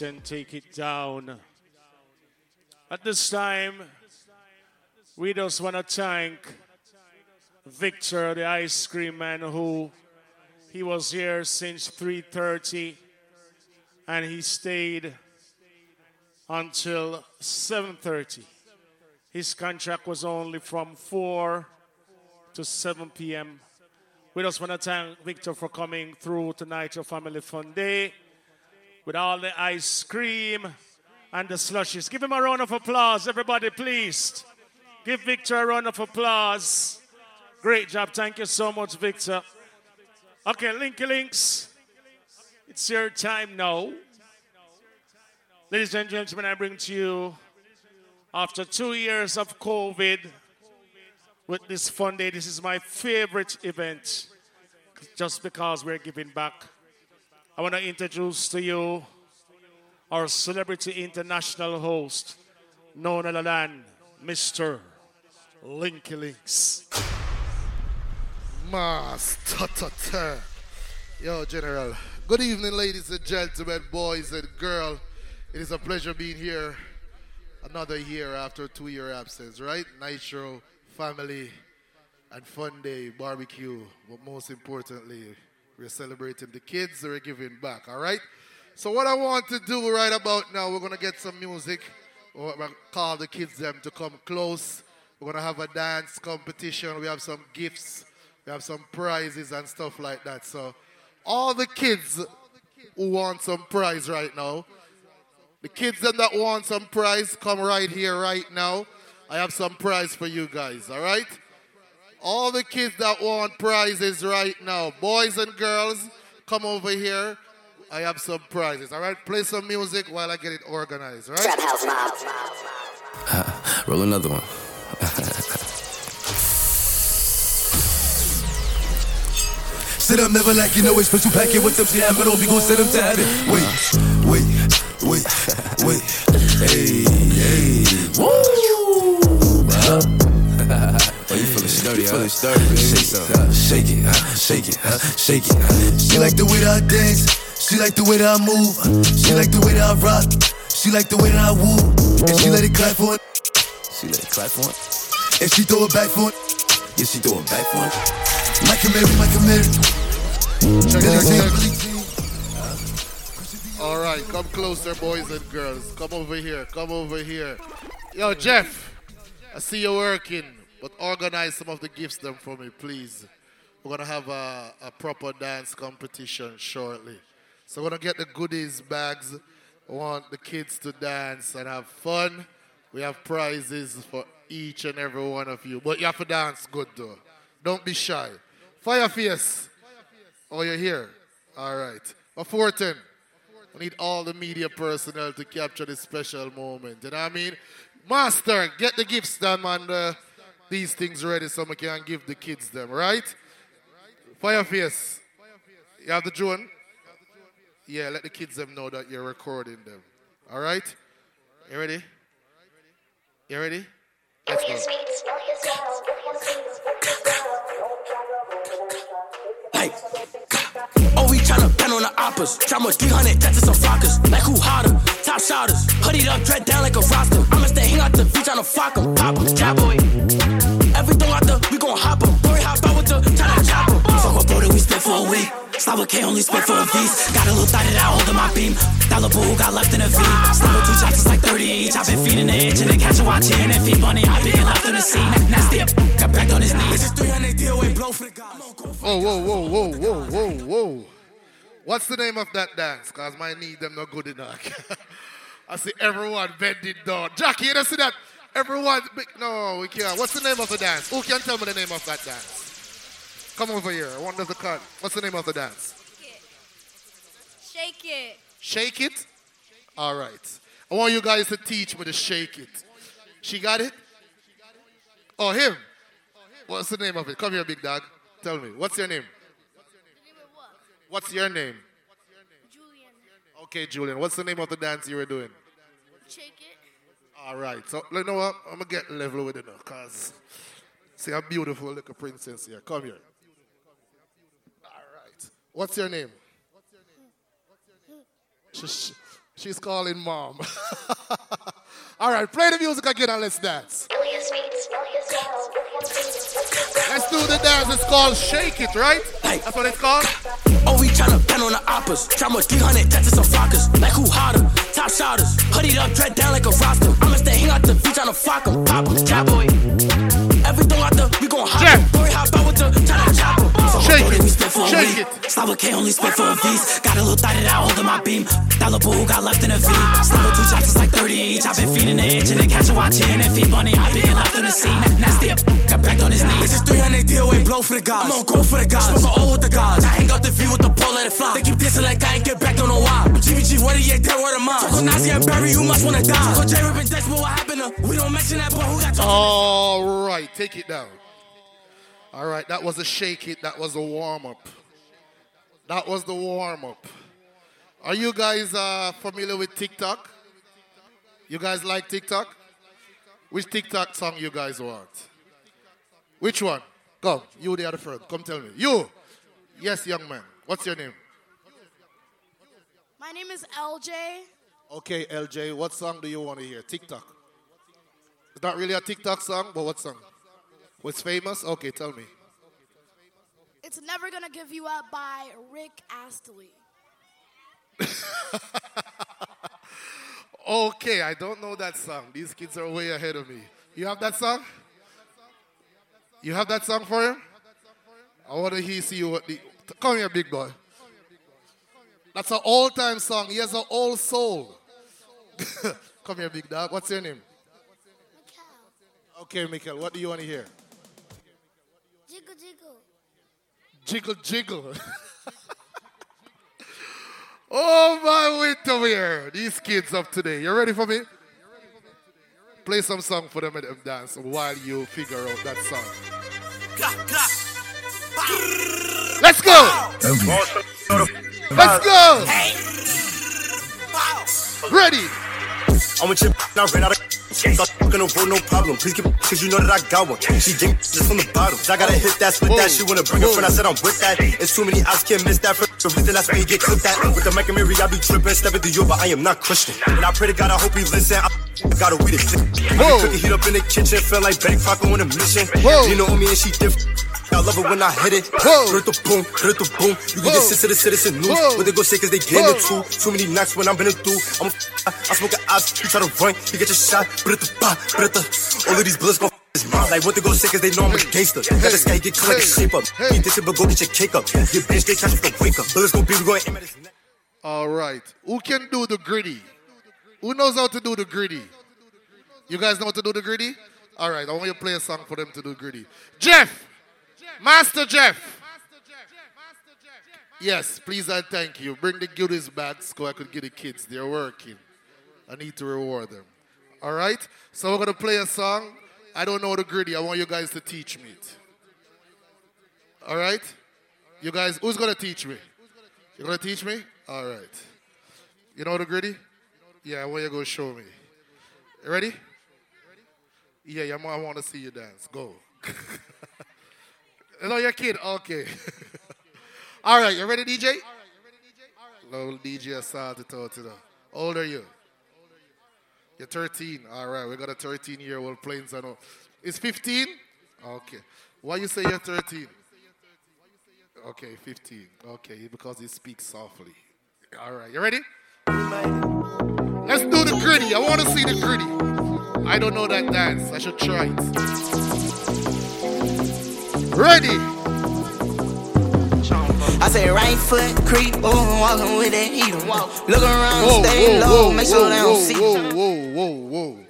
Kristian. Take it down. At this time, we just want to thank Victor, the ice cream man, who he was here since 3:30, and he stayed until 7:30. His contract was only from 4 to 7 p.m. We just want to thank Victor for coming through tonight, your family fun day, with all the ice cream and the slushies. Give him a round of applause, everybody, please. Give Victor a round of applause. Great job. Thank you so much, Victor. Okay, Linky Links, it's your time now. Ladies and gentlemen, I bring to you, after two years of COVID, with this fun day, this is my favorite event just because we're giving back. I want to introduce to you our celebrity international host, known as the land, Mr. Linky Links. Mas, ta ta ta. Yo, General. Good evening, ladies and gentlemen, boys and girls. It is a pleasure being here another year after two year absence, right? Nitro, family, and fun day, barbecue. But most importantly, we're celebrating the kids, we're giving back, all right? So, what I want to do right about now, we're going to get some music. We're gonna call the kids them to come close. We're going to have a dance competition. We have some gifts. We have some prizes and stuff like that. So, all the kids who want some prize right now, the kids them that want some prize, come right here right now. I have some prize for you guys, all right? All the kids that want prizes right now, boys and girls, come over here. I have some prizes. All right, play some music while I get it organized. Trap house mob. Uh, roll another one. Sit up, never like you know it's special packet with them. See, I'm gonna be gon' set them to heaven. Wait, wait, wait, wait. Hey, hey. Woo. You huh? Feeling sturdy. Shake, uh, shake it, uh, shake it, uh, shake it. She like the way that I dance. She like the way that I move. She like the way that I rock. She like the way that I woo. And she let it clap for it. She let it clap for it. And she throw it back for it. Yeah, she throw it back for it. Like a Mary, like a Mary. Billie Jean, Billie All right, come closer, boys and girls. Come over here. Come over here. Yo, Jeff, I see you working, but organize some of the gifts them for me, please. We're gonna have a, a proper dance competition shortly. So we're gonna get the goodies bags. I want the kids to dance and have fun. We have prizes for each and every one of you, but you have to dance good though. Don't be shy. Fireface. Oh, you're here. All right. A Fortin. We need all the media personnel to capture this special moment. You know what I mean? Master, get the gifts done man. uh, these things ready so we can give the kids them, right? Fireface. You have the drone? Yeah, let the kids them know that you're recording them. All right? You ready? You ready? Let's go. Like, we tryna bend on the oppas. Drop more 300, that's just some flockers. Like who hotter? Top shotters. Hoodie up, dread down like a roster. I'ma stay hang out the beach on a flock 'em. Pop 'em, jab boy. Everything out there, we gon' hop hop 'em. Boy, hop out with the tryna chop 'em. Fuck a bro that we spent for a week. Slap with K only spent for a piece. Got a little thought that I hold in my beam. Dollar boo who got left in a V. Slap with two shots, it's like 30 each. I've been feeding the itch and then catch a watch and feed money. I've been left in the scene. Nasty up, got back on his knees. This is 300 deal, ain't blow for the guys. Whoa, whoa, whoa, whoa, whoa, whoa, whoa. What's the name of that dance? Because my knee them not good enough. I see everyone bending down. Jackie, you don't see that? Everyone, no, we can't. What's the name of the dance? Who can tell me the name of that dance? Come over here. I want the cut. What's the name of the dance? Shake it. Shake it? All right. I want you guys to teach me to shake it. She got it? Oh, him? What's the name of it? Come here, big dog. Tell me. What's your name? What's your name? Julian. Okay, Julian. What's the name of the dance you were doing? Shake it. All right. So, you know what? I'm going to get level with it now because see a beautiful little princess here. Come here. All right. What's your name? She's, she's calling mom. All right. Play the music again and let's dance. Let's do the dance. It's called Shake It, right? That's what it's called? Oh, we tryna bend on the oppas. More 300, that's just some flockers. Like who hotter? Top shotters. Hoodie up, dread down like a roster. I'ma stay hang out the beach on a flock 'em. Pop 'em. Everything out there, we gon' hop 'em. Boy, hop out with the tryna chop 'em. Shake it. we spent for a Shake. Slap with K only spent for a piece. Got a little thought that I hold in my beam. Dollar boo who got left in a V. With two shots, it's like 30 each. I've been feeding the itch and then catch a watch and feed money. I've been left in the scene. Nasty blow for the guys. I'm on go for the guys. Smoke all with the guys. I hang out the V with the pole, let it fly. They keep dissing like I ain't get back on the why. GBG, what are you dead, word of mine? Talk on Nazi and Barry, you must wanna die. Talk on J Rip and Dex, what happened to? We don't mention that, but who got All right, take it down. All right, that was a shake it. That was a warm up. That was the warm up. Are you guys uh, familiar with TikTok? You guys like TikTok? Which TikTok song you guys want? Which one? Go, you the other front. Come tell me. You. Yes, young man. What's your name? My name is LJ. Okay, LJ. What song do you want to hear? TikTok. It's not really a TikTok song, but what song? What's famous? Okay, tell me. It's Never Gonna Give You Up by Rick Astley. Okay, I don't know that song. These kids are way ahead of me. You have that song? You have that song for him? I want to hear see you. What the, come here, big boy. That's an old time song. He has an old soul. come here, big dog. What's your name? Okay, Mikhail. What do you want to hear? Jiggle, Jiggle, jiggle. jiggle. oh my winter These kids of today. You ready for me? Play some song for them and them dance while you figure out that song. Let's go. Let's go. Ready. I'm with your now ran out of Stop fucking on road, no problem. Please give cause you know that I got one. She drink just from the bottom. I gotta hit that, split that. She wanna bring a friend. I said I'm with that. It's too many eyes can't miss that. For the reason that's why you get clipped at. With the mic and Mary, I be tripping, stepping through you, but I am not Christian. And I pray to God, I hope he listen. I gotta weed it. I be cooking heat up in the kitchen, feel like Crocker on a mission. Whoa. You know me and she different. I love it when I hit it. Hit the boom, hit the boom. You can get sit to the citizen news. What they go say cause they get it too. Too many knocks when I'm in it through. I'm a I smoke an ops. You try to run, you get your shot. But the ba, but the all of these bullets go mouth. Like what they go say cause they know I'm a gangster. Got this guy get like a shape up. Eat this shit, but go get your cake up. Your bitch they catch the wake up. Bullets gon' be we gon' aim at his neck. All right. Who can do the gritty? Who knows how to do the gritty? You guys know how to do the gritty? All right. I want you to play a song for them to do gritty. Jeff. Master Jeff. Yes, please and thank you. Bring the goodies back so I could get the kids. They're working. I need to reward them. All right? So we're going to play a song. I don't know the gritty. I want you guys to teach me it. All right? You guys, who's going to teach me? You're going to teach me? All right. You know the gritty? Yeah, I want you to go show me. You ready? Yeah, yeah, I want to see you dance. Go. know your kid? Okay. All right, you ready, DJ? All right, you. Little DJ started to talk to them. How old are you? You're 13. All right, we got a 13 year old playing Zano. Is 15? Okay. Why you say you're 13? Okay, 15. Okay, because he speaks softly. All right, you ready? Let's do the gritty. I want to see the gritty. I don't know that dance. I should try it. Ready? I say right foot creep, oh, walking with that heater. Look around, Whoa, stay whoa, low, whoa, make sure whoa, they don't whoa, see. Whoa, whoa, whoa, whoa.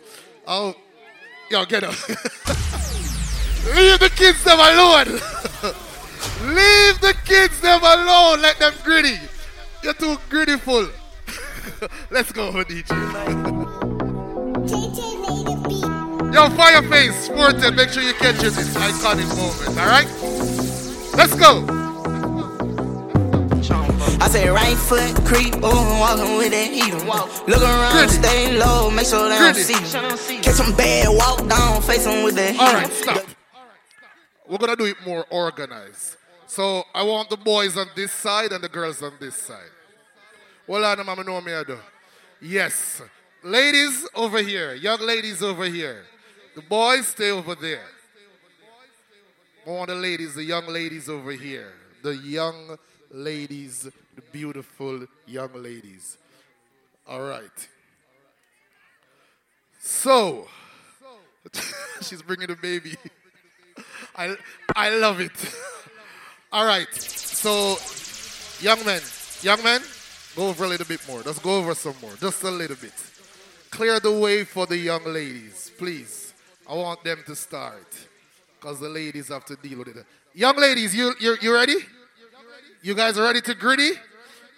Oh, y'all get up. Leave the kids them alone. Leave the kids them alone. Let them gritty. You're too gritty full. Let's go, DJ. Yo, Fireface, Sported, make sure you catch this iconic moment, alright? Let's go. I say right foot creep, oh, walking with that heater. Look around, stay low, make sure they don't see. Catch some bad, walk down, face them with that heater. All right, stop. We're gonna do it more organized. So I want the boys on this side and the girls on this side. Well, on, mama know me I do. Yes, ladies over here, young ladies over here. The boys stay over there. Want the ladies, the young ladies over here. The young ladies, the beautiful young ladies. All right. So, she's bringing the baby. I, I love it. All right. So, young men, young men, go over a little bit more. Let's go over some more, just a little bit. Clear the way for the young ladies, please. I want them to start because the ladies have to deal with it. Young ladies, you, you, you ready? You guys are ready to gritty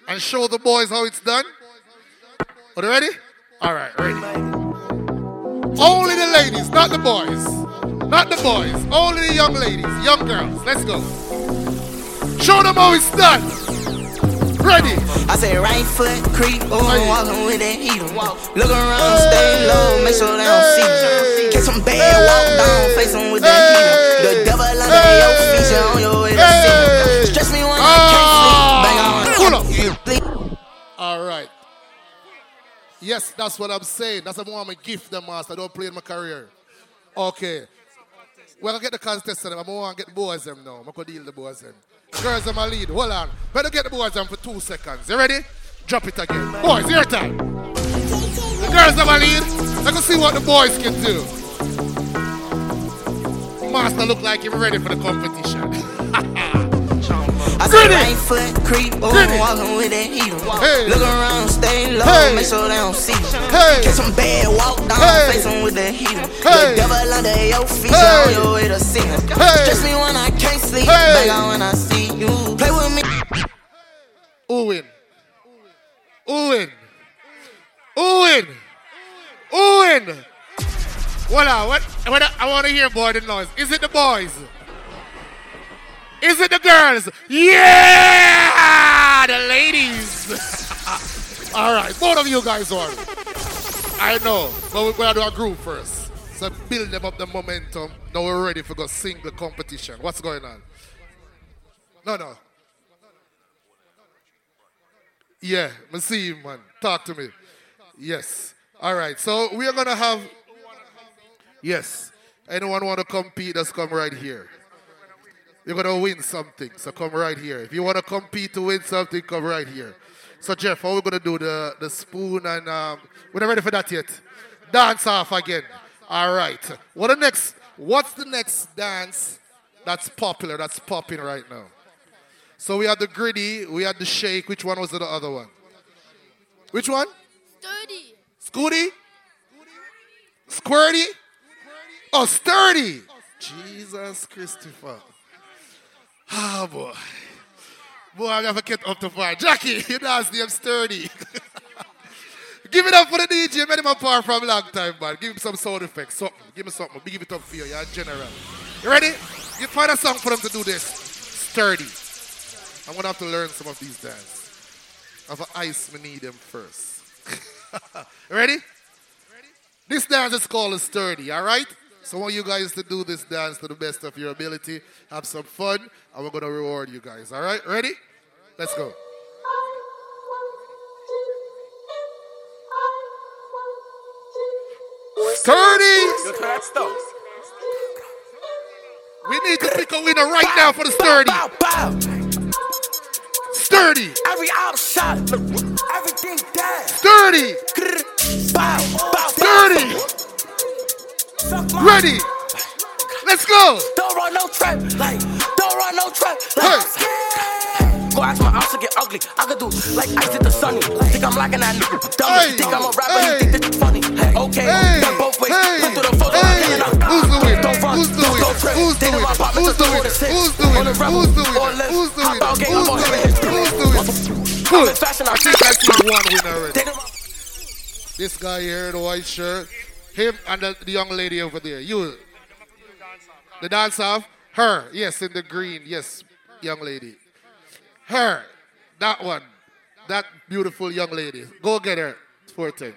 and show the boys how it's done? Are they ready? All right, ready. Only the ladies, not the boys. Not the boys. Only the young ladies, young girls. Let's go. Show them how it's done. Ready. I say right foot creep, oh, walking with that heater. Look around, stay low, make sure they don't see. you. Catch some bad, walk down, face them with that heater. The devil under your feet, you on your way to see. Stress me when I can't sleep, ah. bang on. All right. Yes, that's what I'm saying. That's what I'm a gift them, master. I don't play in my career. Okay. We're gonna get the contestant. I'm gonna get the boys them now. I'm gonna deal the boys them. Girls them my lead. Hold on. Better get the boys on for two seconds. You ready? Drop it again. Boys, your time. The girls them my lead. Let's see what the boys can do. Master look like him ready for the competition. Say right foot creep, oh, walking with that heater. Look around, stay low, Hey. make sure they don't see. Hey. Catch some bad, walk down, Hey. face them with that heater. Hey. The devil under your feet, Hey. on your way to sin. Hey. Stress me when I can't sleep, Hey. bang on when I see you. Play with me. Win? Who win? Who win? Who win? What, what, what I want to hear more than noise. Is it the boys? Is it the girls? Yeah! The ladies. All right, both of you guys won. I know, but we're going to do a group first. So build them up the momentum. Now we're ready for the single competition. What's going on? No, no. Yeah, me see you, man. Talk to me. Yes. All right. So we are gonna have. Yes. Anyone want to compete? Just come right here. You're gonna win something, so come right here. If you want to compete to win something, come right here. So Jeff, how we gonna do the the spoon and um, we're not ready for that yet. Dance off again. All right. What the next? What's the next dance that's popular? That's popping right now. So we had the gritty, we had the shake. Which one was the other one? Which one? Sturdy. Scooty? Squirty? Oh, sturdy. Jesus Christopher. Ah, boy. Boy, I never get up to far. Jackie, you dance name sturdy. Give it up for the DJ. Made him apart from a long time, man. Give him some sound effects. Something. Give me something. Give it up for you. A general. You ready? You find a song for them to do this. Sturdy. I'm gonna have to learn some of these dance. An ice, me need them first. Ready? Ready? This dance is called a sturdy, all right? So I want you guys to do this dance to the best of your ability. Have some fun, and we're gonna reward you guys, all right? Ready? Let's go. Sturdy! We need to pick a winner right now for the sturdy. Sturdy. Every out shot, everything dead. Sturdy. Sturdy. Ready. Let's go. Don't run no trap, like, don't run no trap, like. Go ask my house to get ugly. I could do like ice at the sunny. Think I'm lacking that nigga. Dummy. Think I'm a rapper. You think that you funny. Hey, okay. Done both ways. Put through the photo. Hey. Who's the winner? Don't run. Who's the Don't trip. Who's the They know winner? my pop Who's is the a winner? six. Who's the On winner? rebel, Who's the on winner? list. Who's the Hop winner? out, gang, Who's I'm on the every winner? history. Who's? I'm in fashion. I I think I see see one winner already. This guy here, in the white shirt, him and the, the young lady over there. You, the dance off, her, yes, in the green, yes, young lady. Her, that one, that beautiful young lady. Go get her, 14.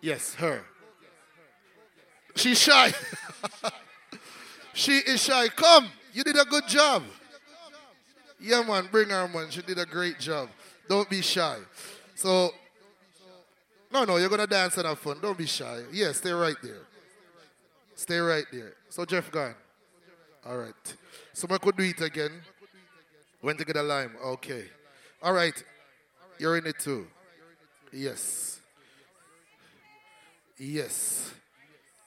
Yes, her. She's shy. she is shy. Come, you did a good job. Yeah, man, bring her, man. She did a great job. Don't be shy. So, no, no, you're gonna dance and have fun. Don't be shy. Yeah, stay right there. Stay right there. So Jeff gone. All right. So Someone could do it again. Went to get a lime. Okay. All right. You're in it too. Yes. Yes.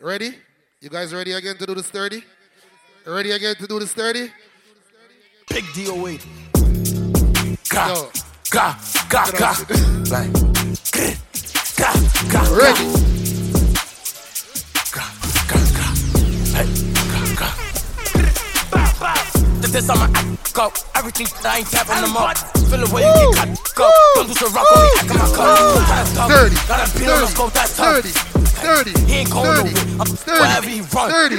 Ready? You guys ready again to do this 30? Ready again to do this 30? Big DOA. Go. Ga, ga, ga. Like, ga, ga, Ready. This is on my act, go. Everything that I ain't tapping them up. Feel the way you get cut, go. Don't do some rock on me, act in my cup. That's tough. Thirty. Got a beat on the scope, that's tough. Thirty. Thirty. He ain't going Thirty. nowhere. I'm Thirty. wherever he run. Thirty.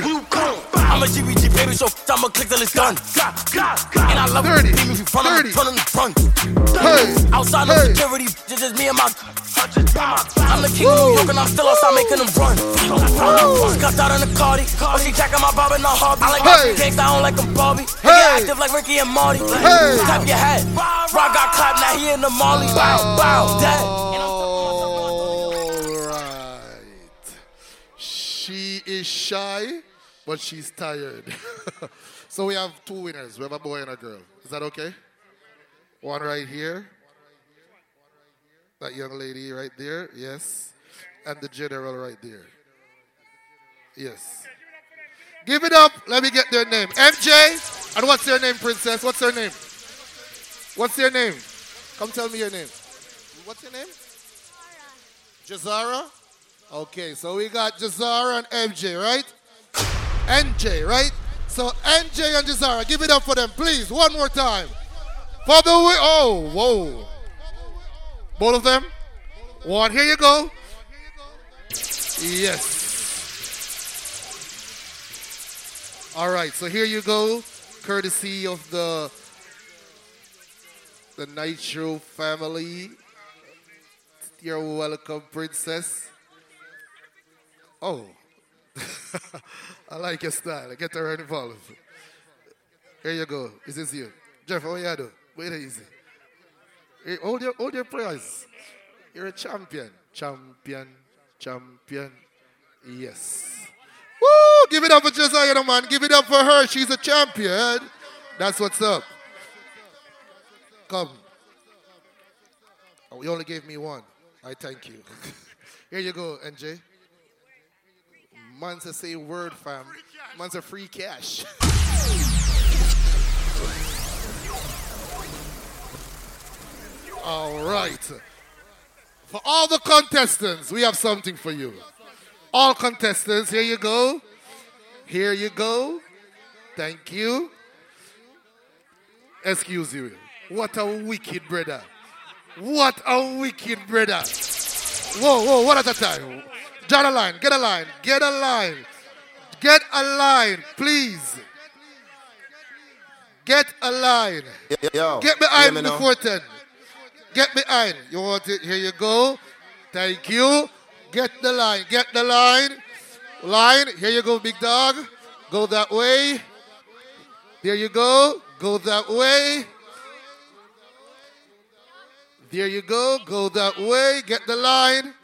I'm a GBG baby, so I'ma click till it's done. And I love it. Thirty. Beam if you front on the front on the front. Hey. Outside no Hey. security, it's just me and my. I'm the king of New York and I'm still outside making them run. Scuffed out in the Cardi. Oh, she jacking my bob and not hobby. I like Hey. my gangs, I don't like them Barbie. Hey. Hey. active like Ricky and Marty. Hey. Tap your hat. Rock got clapped, now he in the Molly. Bow, bow, dead. All right. She is shy, but she's tired. so we have two winners. We have a boy and a girl. Is that okay? One right here. That young lady right there. Yes. And the general right there. Yes. Give it up. Let me get their name. MJ. And what's your name, princess? What's her name? What's your name? Come tell me your name. What's your name? Jazara? Okay, so we got Jazara and MJ, right? NJ, right? So NJ and Jazara, give it up for them, please. One more time. For the way. Oh, whoa. Both of them? One, here you go. Yes. All right, so here you go. courtesy of the the Nitro family. You're welcome, princess. Oh, I like your style. Get her involved. Here you go. Is this you? Jeff, oh, how you do? Wait easy. Hold your hold your prize. You're a champion. Champion. Champion. Yes. Woo! Give it up for Josiah, man. Give it up for her. She's a champion. That's what's up. Come. Oh, you only gave me one. I thank you. Here you go, NJ. Man's a say word, fam. Man's a free cash. All right. For all the contestants, we have something for you. All contestants, here you go. Here you go. Thank you. Excuse you. What a wicked brother. What a wicked brother. Whoa, whoa, what at a time. Get a line, get a line, get a line. Get a line, please. Get a line. Yo, Get behind me now? before 10. Get behind. You want it? Here you go. Thank you. Get the line. Get the line. Line. Here you go, big dog. Go that way. There you go. Go that way. There you go. Go that way. Get the line.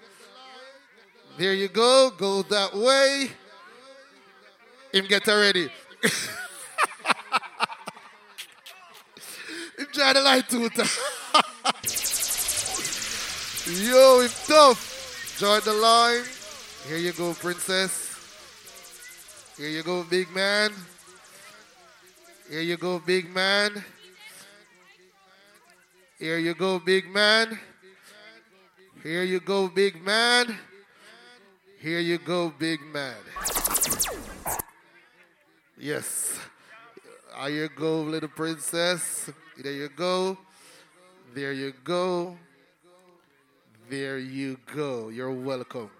There you go. Go that way. Him get ready. Him try the line too. Yo, it's tough. Join the line. Here you go, princess. Here you go, big man. Here you go, big man. Here you go, big man. Here you go, big man. Here you go, big man. Yes. Here you go, little princess. There you go. There you go. There you go. You're welcome.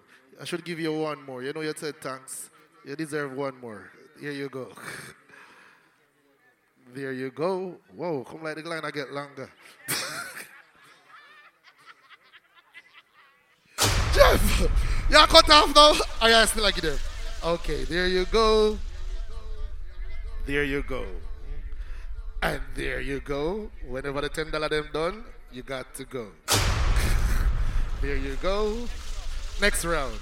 I should give you one more. You know, you said thanks. You deserve one more. Here you go. There you go. Whoa, come like the line, I get longer. Jeff, you are cut off now? Oh, or you still like there? Okay, there you go. There you go. And there you go. Whenever the ten dollar them done, you got to go. There you go. Next round.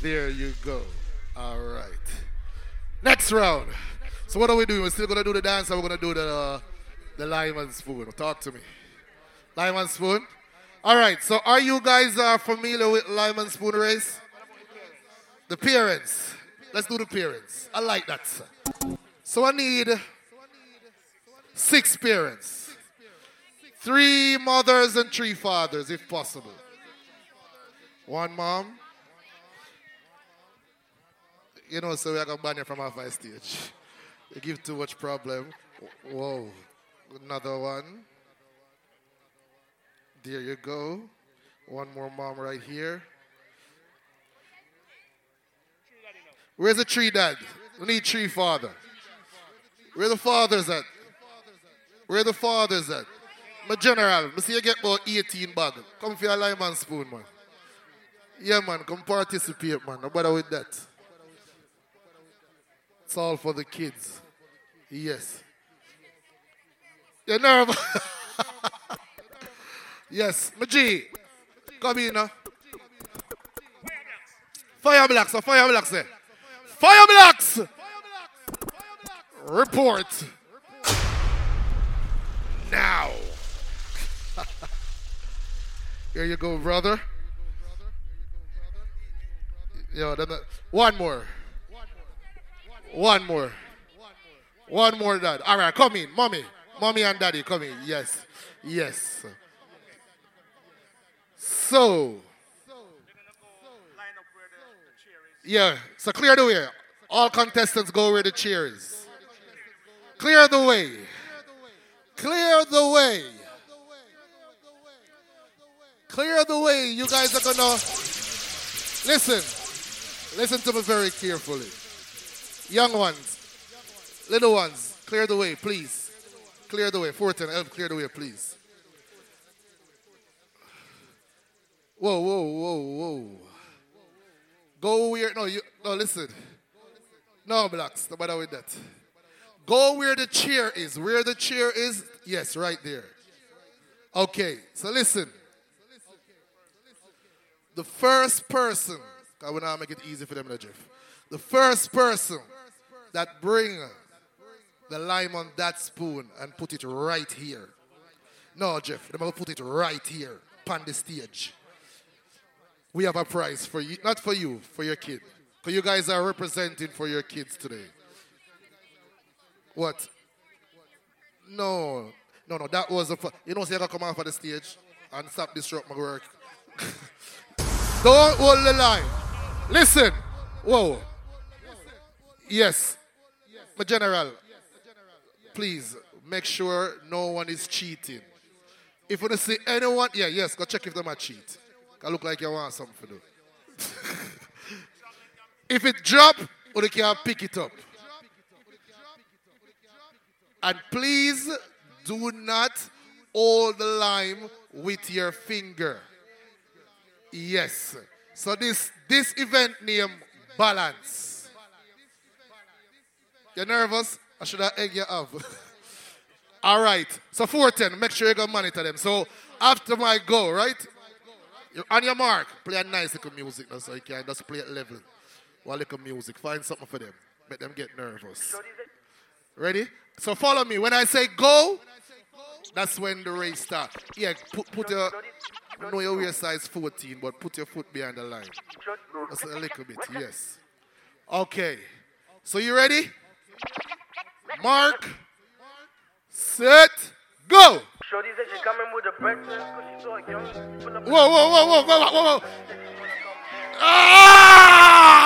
There you go. All right. Next round. So what are we doing? We're still gonna do the dance, or we're gonna do the uh, the lime and spoon. Talk to me. Lime and spoon. All right. So are you guys uh, familiar with lime and spoon race? The parents. Let's do the parents. I like that. So I need six parents, three mothers and three fathers, if possible. One mom. You know, so we are gonna ban you from our five stage. You give too much problem. Whoa. Another one. There you go. One more mom right here. Where's the tree dad? We need tree father. Where the fathers at? Where the fathers at? My general, I see you get about 18 bag. Come for your lime and spoon, man. Yeah, man, come participate, man. No bother with that. It's all for the kids. Yes. You nerve? yes, G. Come in now. Fire blocks, fire blocks there. Fire blocks! Report. Now. Here you go, brother. Yo, the- one more. One more. One more, dad. All right, come in, mommy. Mommy and daddy, come in. Yes. Yes. So. Yeah, so clear the way. All contestants go where the chair is. Clear the way. Clear the way. Clear the way. You guys are gonna listen. Listen to me very carefully. Young ones, little ones, Clear the way, please. Clear the way. 410, help clear the way, please. Whoa, whoa, whoa, whoa. Go where, no, you, no, listen. No, blacks, no matter with that. Go where the chair is. Where the chair is, yes, right there. Okay, so listen. The first person, I will now make it easy for them, now, Jeff. The first person that bring the lime on that spoon and put it right here. No, Jeff, they're going to put it right here, on the stage. We have a prize for you, not for you, for your kid. Because you guys are representing for your kids today. What? No, no, no, that was a. You know, you gotta come off of the stage and stop disrupt my work. Don't hold the line. Listen. Whoa. Yes. My general, please make sure no one is cheating. If you see anyone, yeah, yes, go check if them are cheat. I look like you want something to do. if it drop, or they can pick it up. And please do not hold the lime with your finger. Yes. So this this event name balance. You're nervous? I should have egg you up. All right. So 410, make sure you go monitor them. So after my go, right? You're on your mark, play a nice little music now so you can just play it level. One little music. Find something for them. Make them get nervous. Ready? So follow me. When I say go, that's when the race starts. Yeah, put, put your, know your waist size 14, but put your foot behind the line. Just a little bit, yes. Okay. So you ready? Mark, set, go. Whoa, whoa, whoa, whoa, whoa, whoa, whoa. Ah!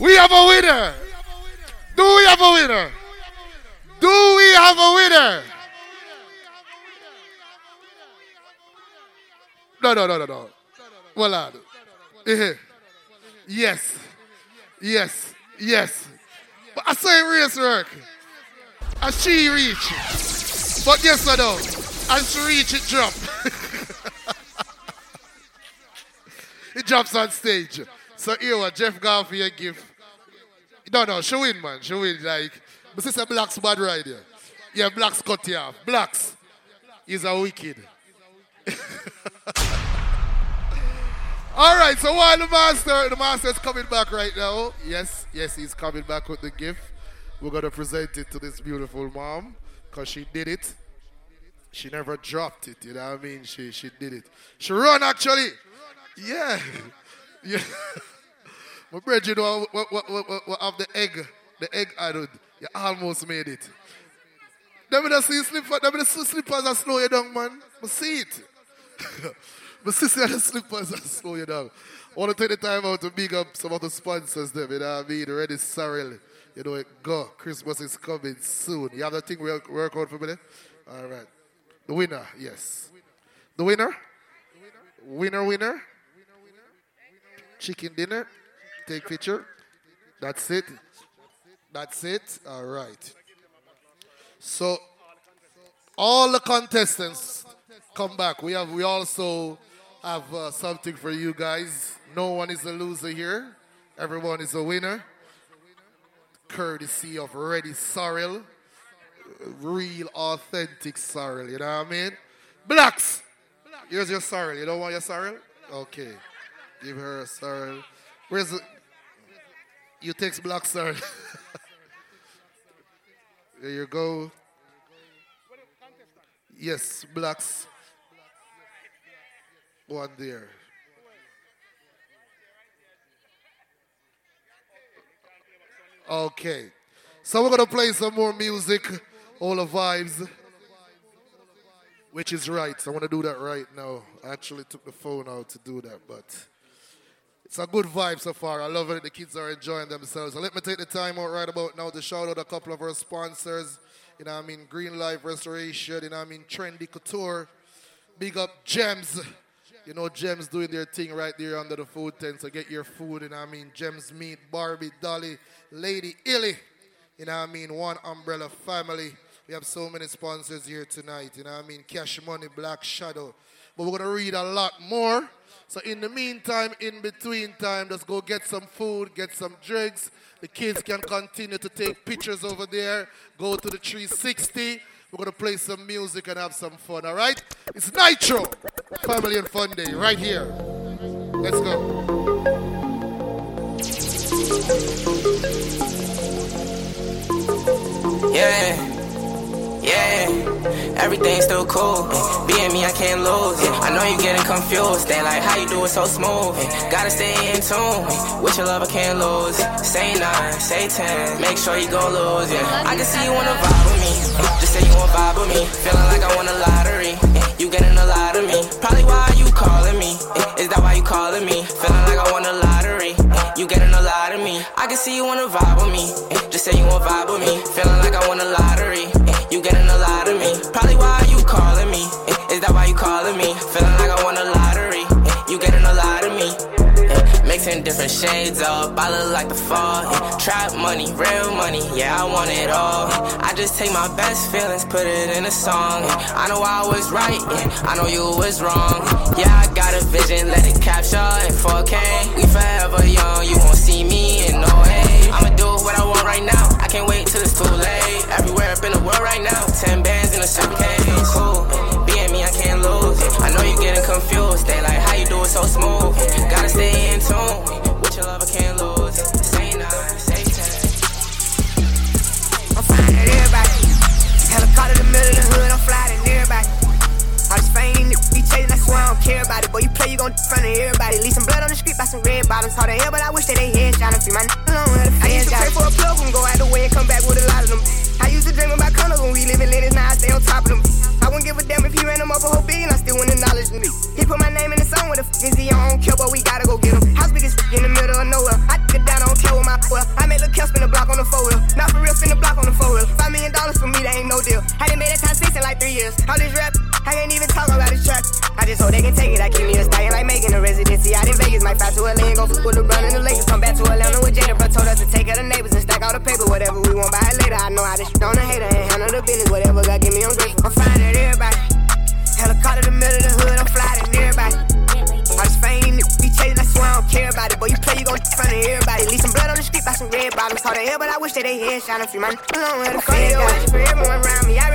We have a winner. Do we have a winner? Do we have a winner? No, no, no, no, no. Well, on. Eh, Yes. Yes. Yes. But I him race work. And she reach. But guess what though? And she reach it drop. it drops on stage. So here what Jeff your gift. No, no, she win, man. She win. Like, my sister Black's bad right there. Yeah, Black's cut you off. Blacks is a wicked. All right, so while the master, the master is coming back right now. Yes, yes, he's coming back with the gift. We're gonna present it to this beautiful mom because she did it. She never dropped it. You know what I mean? She she did it. She run actually. Yeah, yeah. My bread, you know what what what what, what of the egg, the egg added. You almost made it. Me just see slipper. Let me just see slippers that slow you down, man. I see it. My sister the slippers that slow you down. I want to take the time out to big up some of the sponsors them, you know what I mean? Ready Sorrel. You know it go. Christmas is coming soon. You have the thing we work out for me? All right. The winner, yes. The winner? Winner, winner. Chicken dinner. Take picture. That's it. That's it. All right. So all the contestants come back. We have we also have uh, something for you guys. No one is a loser here. Everyone is a winner. Courtesy of Ready Sorrel. Real authentic sorrel, you know what I mean? Blacks! Here's your sorrel. You don't want your sorrel? Okay. Give her a sorrel. Where's the you text black sorrel. there you go. Yes, blacks. One there. Okay. So we're gonna play some more music, all the vibes. Which is right. I want to do that right now. I actually took the phone out to do that, but it's a good vibe so far. I love it. The kids are enjoying themselves. So let me take the time out right about now to shout out a couple of our sponsors. You know I mean? Green Life Restoration. You know I mean? Trendy Couture. Big up Gems. You know, Gems doing their thing right there under the food tent. So get your food, you know I mean? Gems Meat, Barbie, Dolly, Lady Illy. You know I mean? One Umbrella Family. We have so many sponsors here tonight. You know I mean? Cash Money, Black Shadow. But we're going to read a lot more. So in the meantime, in between time, just go get some food, get some drinks. The kids can continue to take pictures over there. Go to the 360. We're going to play some music and have some fun, all right? It's Nitro, Family and Fun Day, right here. Let's go. Yeah, yeah, everything's still cool. Being me, I can't lose. It. I know you getting confused. They like how you do it so smooth. Gotta stay in tune. With your love, I can't lose. Say nine, say ten. Make sure you gon' lose. Yeah, I can see you wanna vibe with me. Just say you wanna vibe with me. Feeling like I won a lottery. You getting a lot of me. Probably why you calling me. Is that why you calling me? Feeling like I won a lottery. You getting a lot of me. I can see you wanna vibe with me. Just say you wanna vibe with me. Feeling like I won a lottery. You getting a lot of me. Probably why you calling me. Eh, is that why you calling me? Feeling like I won a lottery. Eh, you getting a lot of me. Eh, mixing different shades up, I look like the fall. Trap money, real money, yeah, I want it all. I just take my best feelings, put it in a song. I know I was right, I know you was wrong. Yeah, I got a vision, let it capture in 4K. We forever young, you won't see me what I want right now, I can't wait till it's too late. Everywhere up in the world right now, 10 bands in a suitcase. Cool, being me, I can't lose. I know you getting confused, they like how you do it so smooth. Gotta stay in tune. With your love, I can't lose. Say nine, say ten. I'm flying at everybody. Helicopter in the middle of the hood, I'm flying care about it. Boy, you play, you gon' in front of everybody. Leave some blood on the street by some red bottoms. Hard to hell, but I wish that they head shine and free my n- alone. where the I used to pray for a plug and go out the way and come back with a lot of them. I used to dream about condos when we live in Lennox, now I stay on top of them. I wouldn't give a damn if he ran them up a whole billion, I still wouldn't acknowledge me. He put my name in the song with a f- is he? I don't care, but we gotta go get him. House big as f- in the middle of nowhere. I get down, I don't care what my well. I made Lil' Kel spin a block on the four wheel. Not for real, spin the block on the four wheel. Five million dollars for me, that ain't no deal. I done made it time six in like three years. All this rap, I can't even talk about this track. I just hope they can take it. I keep me a stallion like making a residency out in Vegas. Might fly to LA and go f- with LeBron and the Lakers. Come back to Atlanta with Jada, bro. Told us to take of the neighbors and stack all the paper. Whatever we want, buy it later. I know how to sh- on a hater and handle the business. Whatever God give me, I'm grateful. I'm flying at everybody. Helicopter in the middle of the hood, I'm flying at everybody. All this fame, be chasing, I swear I don't care about it. Boy, you play, you gon' in front of everybody. Leave some blood on the street by some red bottoms. Hard to hell, but I wish that they head shine and free my n- alone. Where the feds got it for everyone around me. I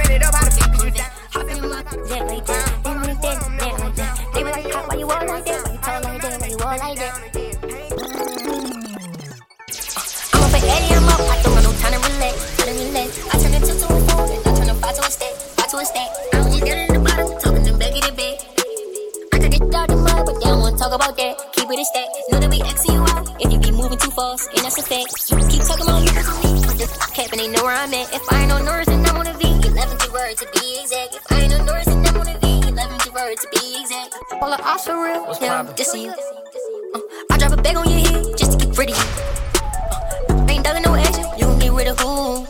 All the ops are real, yeah, I'm dissing you. Uh, I drop a bag on your head just to get rid of you. Uh, ain't dugging no action, you gon' get rid of who?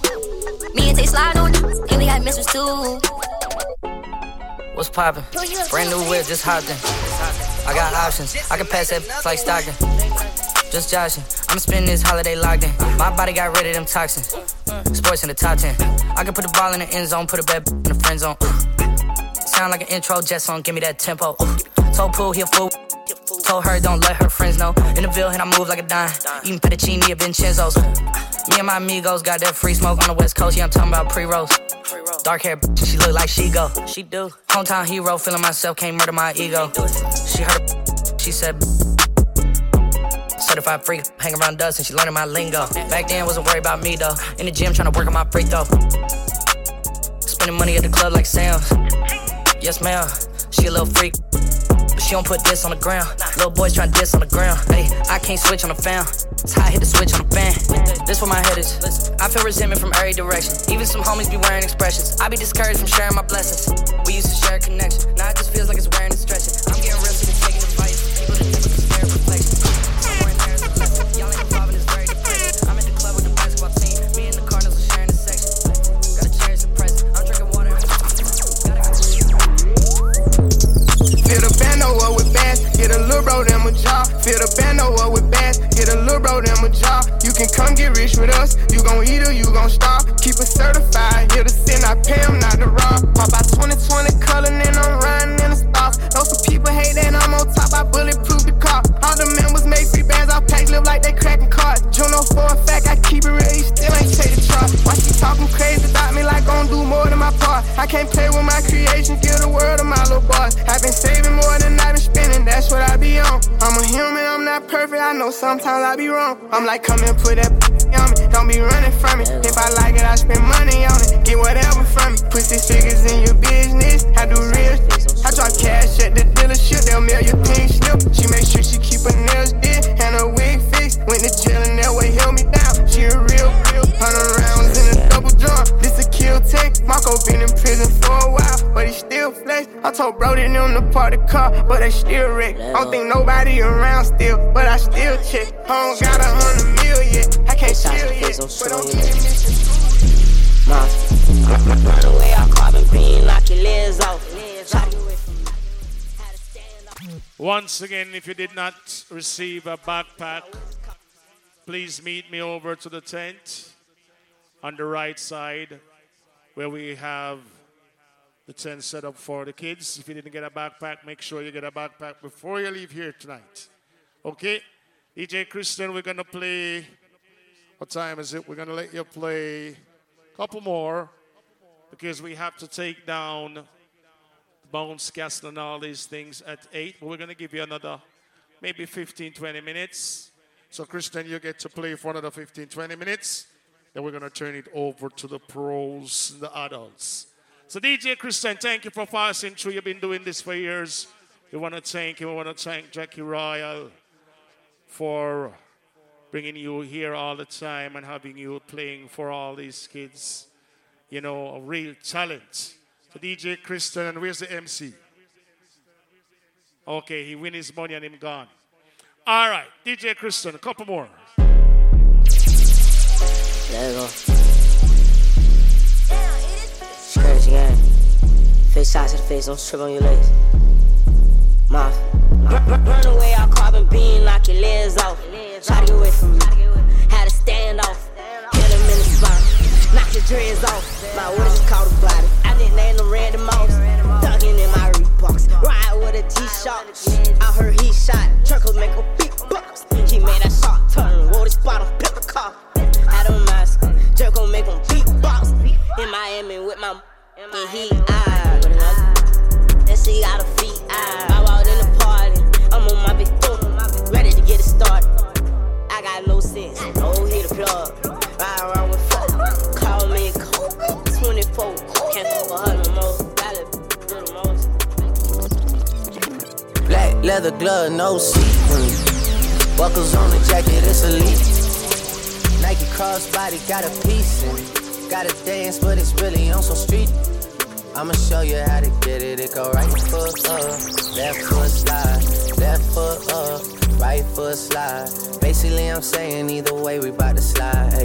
Me and Tay slide on you, and we got missiles too. What's poppin'? Brand new whip, just hopped in. I got options. I can pass that like Stockton. Just joshing. I'm spending this holiday locked in. My body got rid of them toxins. Sports in the top 10. I can put the ball in the end zone, put a bad in the friend zone. Sound like an intro jet song, give me that tempo. Told Pooh he a fool. Told her don't let her friends know. In the Ville, and I move like a dime. Eating fettuccine at Vincenzo's. Me and my amigos got that free smoke on the west coast. Yeah, I'm talking about pre-rolls. Dark hair, she look like she go. She do. Hometown hero, feeling myself, can't murder my ego. She heard, she said. Certified freak, hang around dust and she learning my lingo. Back then, wasn't worried about me though. In the gym, trying to work on my free throw. Spending money at the club like Sam's. Yes, ma'am. She a little freak. She don't put this on the ground. Little boys trying diss on the ground. Hey, I can't switch on the fan. I hit the switch on the fan. This where my head is. I feel resentment from every direction. Even some homies be wearing expressions. I be discouraged from sharing my blessings. But they still wreck. I don't think nobody around still, but I still check. I don't got a hundred mil yet. I can't chill yet, but I'm Run away, I'll carbon beam, knock your legs off. Once again, if you did not receive a backpack, please meet me over to the tent on the right side where we have the tent set up for the kids. If you didn't get a backpack, make sure you get a backpack before you leave here tonight. Okay? DJ Kristian, we're going to play. What time is it? We're going to let you play a couple more because we have to take down Bones Castle and all these things at 8. But we're going to give you another maybe 15, 20 minutes. So, Kristian, you get to play for another 15, 20 minutes. Then we're going to turn it over to the pros and the adults. So, DJ Kristian, thank you for passing through. You've been doing this for years. We want to thank you. We want to thank Jackie Royal for bringing you here all the time and having you playing for all these kids. You know, a real talent. So DJ Kristian, and where's the MC? Okay, he win his money and him gone. All right, DJ Kristian, a couple more. There you go. Face shots to the face, don't trip on your legs. Moth. Run, away, I'll carbon beam, knock your legs off. Try to get away from me. Had to stand off. Hit him in the spine. Knock your dreads off. My what is called a body. I didn't name them Randy Moss. Thugging in my Reeboks. Ride with a G-Shock. I heard he shot. Truckles make a big box. He made that shot turn. Wore the spot on pepper car. Had a mask. Jerk gon' make him beatbox. In Miami with my and he ah. And she got a feet ah. I walked in the party. I'm on my big foot. Ready to get it started. I got no sense. No hit the plug. Ride around with fuck. Call me Kobe. 24. Can't fuck with her no more. Gotta do the most. Black leather glove, no sequin. Buckles on the jacket, it's elite. Nike crossbody got a piece in it. Gotta dance, but it's really on some street. I'ma show you how to get it. It go right foot up, left foot slide, left foot up, right foot slide. Basically, I'm saying either way, we bout to slide.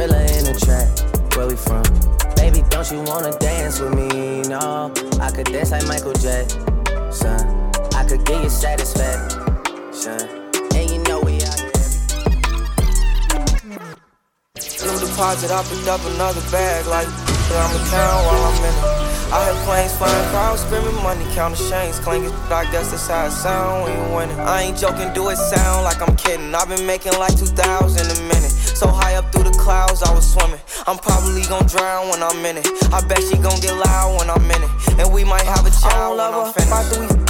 In the. Where we from? Baby, don't you wanna dance with me? No, I could dance like Michael Jackson. I could give you satisfaction. Son, and you know we out here. New deposit, I picked up another bag like I'm in town while I'm in it. I hear planes flying, crowds screaming, money counting chains clinking. I guess that's how it sound when you winning. I ain't joking, do it sound like I'm kidding. I've been making like 2,000 a minute. So high up through the clouds, I was swimming. I'm probably gonna drown when I'm in it. I bet she gon' get loud when I'm in it. And we might have a child when I'm finished. After we f- she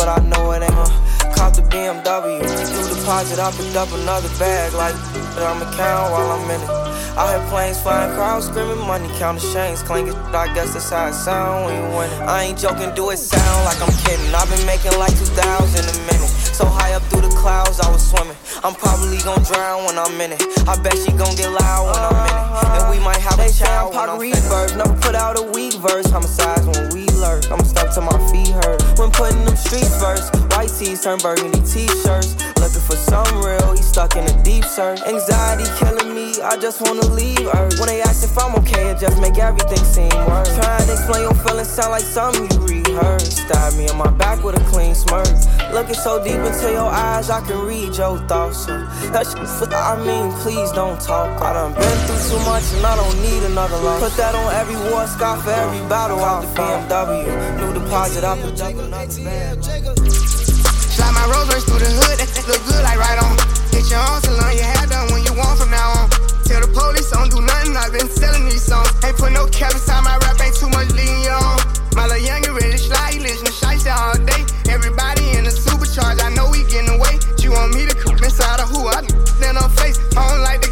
but I know it ain't my Cop the BMW, new deposit, I picked up another bag like but I'm a count while I'm in it. I hear planes flying, crowds screaming, money counting chains clinking. I guess that's how it sound when you win it. I ain't joking, do it sound like I'm kidding. I've been making like 2,000 a minute. So high up through the clouds, I was swimming. I'm probably gon' drown when I'm in it. I bet she gon' get loud when I'm in it. And we might have a child when I'm finished. Never put out a weak verse. Homicides when we lurk. I'm stuck to my feet hurt. When putting them streets first. White tees turn burgundy t-shirts. Looking for some real, he stuck in a deep search. Anxiety killing me, I just wanna leave Earth. When they ask if I'm okay, it just make everything seem worse. Trying to explain your feelings sound like something you rehearsed. Stab me on my back with a clean smirk. Looking so deep into your eyes, I can read your thoughts. So that shit, I mean, please don't talk. I done been through too much and I don't need another loss. Put that on every war scar for every battle out the BMW. New deposit, I put up another bag. My Rolls Royce through the hood, that look good like right on. Get your own salon, your hair done when you want from now on. Tell the police don't do nothing, I've been selling these songs. Ain't put no cap inside my rap, ain't too much lean on. My little ready to slide, he listen to shiesty all day. Everybody in the supercharge, I know we getting away. You want me to come inside of who? I then on face. I don't like to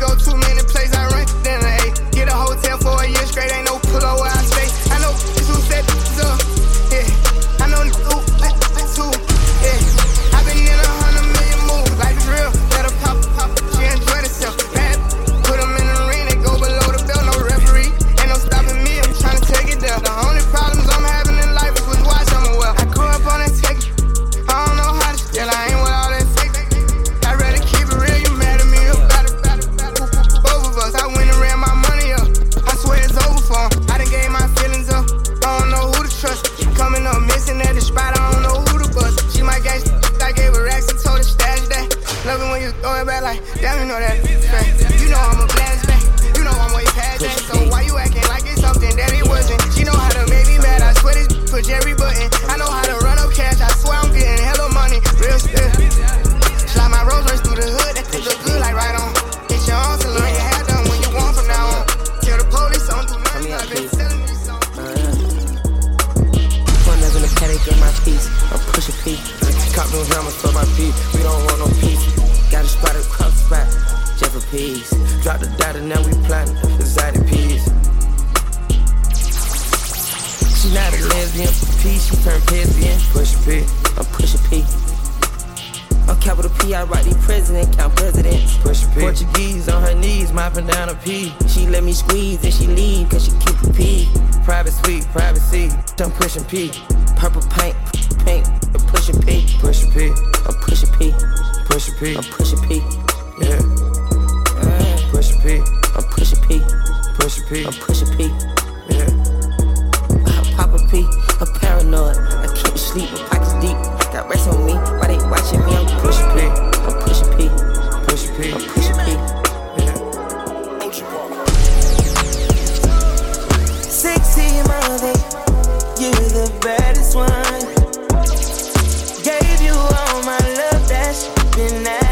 been that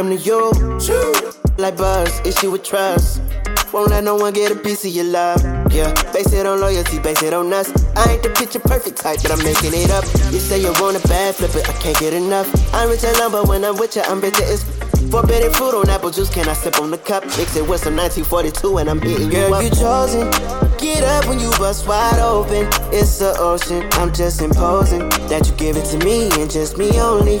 come to you, like buzz, issue with trust. Won't let no one get a piece of your love. Yeah, base it on loyalty, base it on us. I ain't the picture perfect type, but I'm making it up. You say you want a bad flip it, I can't get enough. I'm rich alone, but when I'm with you, I'm bitter as Forbidden fruit on apple juice, can I sip on the cup? Mix it with some 1942 and I'm hitting you up. you chosen. Get up when you bust wide open. It's the ocean, I'm just imposing that you give it to me and just me only.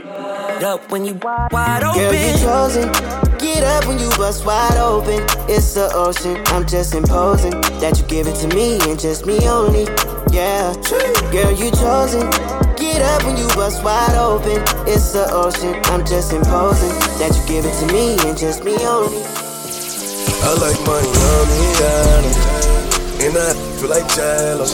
Up when you wide open. Girl, you chosen. Get up when you bust wide open. It's the ocean, I'm just imposing that you give it to me and just me only. Yeah, girl, you chosen. Get up when you bust wide open. It's the ocean, I'm just imposing that you give it to me and just me only. I like Miami, Adam. And I feel like jello.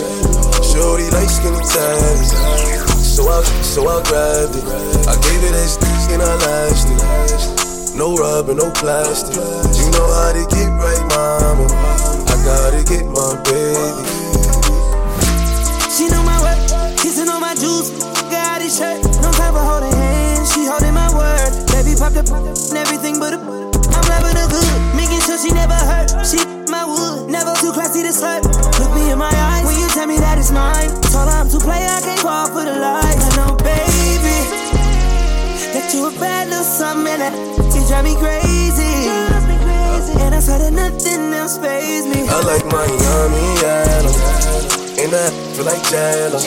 Shorty like skinny tatties. So I, so I grabbed it. I gave it as and I lashed it. No rubber, no plastic. You know how to get right, mama. I gotta get my baby. She know my work, kissing on my juice. Got his shirt, no time for holding hands. She holding my word. Baby popped up and everything but a. I'm loving her good, making sure she never hurt. She my wood, never too classy to slurp. Look me in my eyes when you tell me that it's mine. Told her I'm too play, I can't you a bad little something that she drive me crazy. And I swear that nothing else pays me. I like Miami, Adam. And I feel like jello.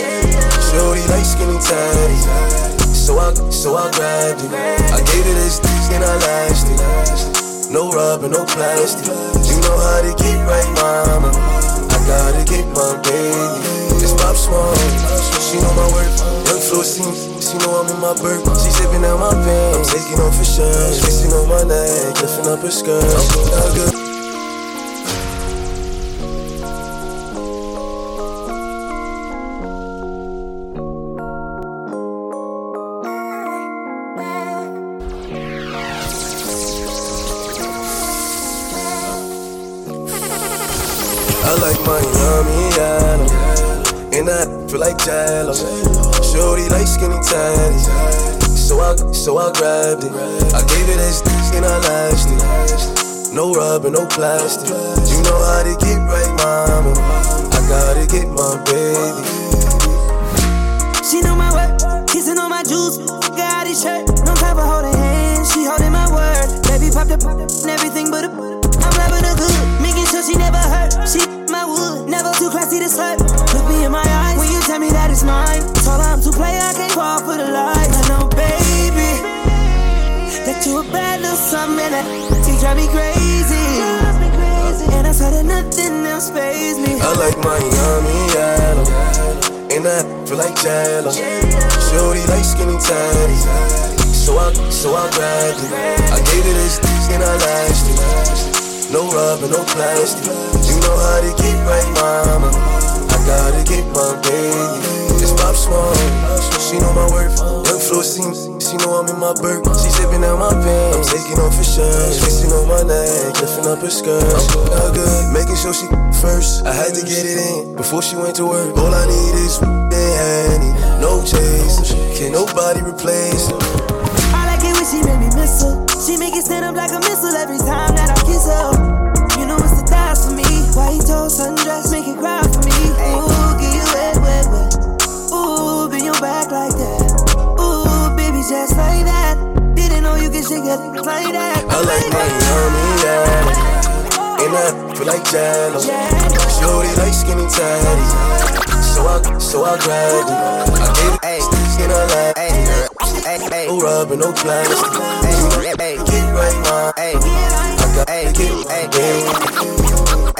Shorty like skinny tatties. So I, so I grabbed it. I gave it a as and I lashed it. No rubber, no plastic. You know how to get right, mama. I gotta get my baby. Pop Smoke. She know my work. Young Flo scene. She know I'm in my bird. She sipping out my pen. I'm taking off her shirt. Kissing on my neck, lifting up her skirt. I'm good. I like Miami, Adam. And I feel like jello. Shorty like skinny tatties. So I, so I grabbed it. I gave it as and I lashed it. No rubber, no plastic. You know how to get right, mama. I gotta get my baby. She know my work, kissing on my juice. Got his shirt, no time for holding hands. She holding my word. Baby popped up everything but a. I'm loving her good, making sure she never hurt. She too classy to slurp. Look me in my eyes when you tell me that it's mine. Told I'm too play, I can't fall for the lies. I know, baby, that you a bad little something that she drive me crazy. And I swear that nothing else pays me. I like Miami, Adam. And I feel like jello. Shorty like skinny tatties. So I, so I grabbed it. I gave it as and I lashed it. No rubber, no plastic. Know how to get right, mama. I gotta get my baby. It's Pop Smoke. She know my worth. Young Flo scene. She know I'm in my bird. She sipping out my pen. I'm taking off her shirt. Kissing on my neck, lifting up her skirt. I'm good, making sure she first. I had to get it in before she went to work. All I need is honey, no chaser. Can nobody replace her? I like it when she make me miss her. She make it stand up like a missile every time that I kiss her. White toes, sundress, make it cry for me. Ooh, get you wet, wet, wet. Ooh, bend your back like that. Ooh, baby, just like that. Didn't know you could shake it like that. I like Miami, yeah. And I feel like jello. Shorty like skinny tatties. So I, so I grabbed it. I gave it and I laughed. No rubber, no plastic. You get right, ma. I gotta get my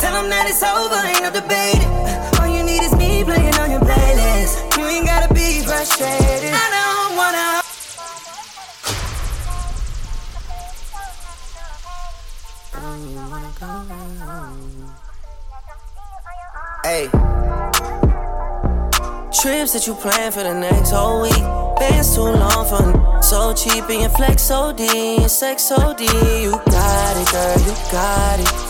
Tell them that it's over, ain't no debating. All you need is me playing on your playlist. You ain't gotta be frustrated. I don't wanna. Hey. Trips that you plan for the next whole week. Bands too long for so cheap and your flex OD and sex OD. You got it, girl, you got it.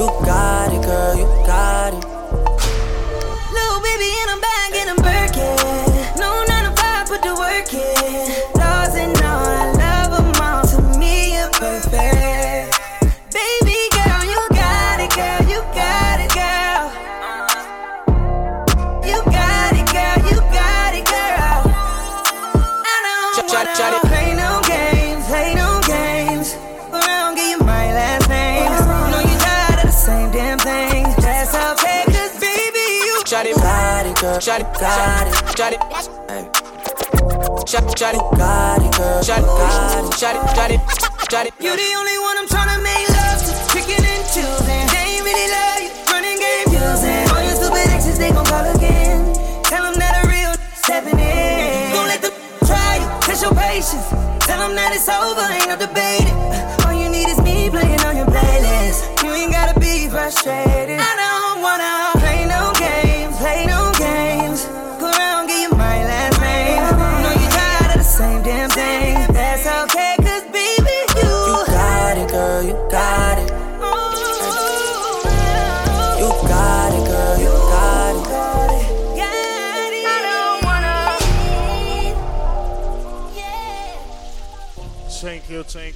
You got it, girl, you got it. Got it, girl. Shut it, got it, shut it. Hey. Shut, shut it, got it, girl. Shut it, got it, shut it, shut it, shut it. You the only one I'm tryna make love to, picking and choosing. They ain't really love you, running game using. All your stupid exes, they gon' call again. Tell them that a real stepping in. Gon' let them try you, test your patience. Tell them that it's over, ain't no debating. Uh, all you need is me playing on your playlist. You ain't gotta be frustrated. I don't wanna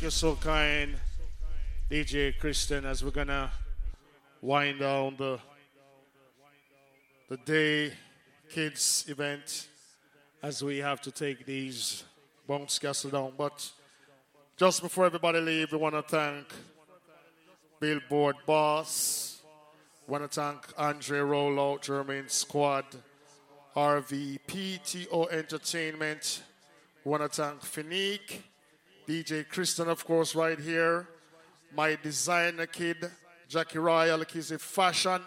Thank you, thank you, so kind, DJ Kristian. As we're gonna wind down the the day kids event, as we have to take these bounce castle down. But just before everybody leave, we want to thank Billboard Boss. Want to thank Andre Rollout, German Squad, RVPTO Entertainment. Want to thank Finique, DJ Kristian, of course, right here. My designer kid, Jackie Royal, Kizzy Fashion,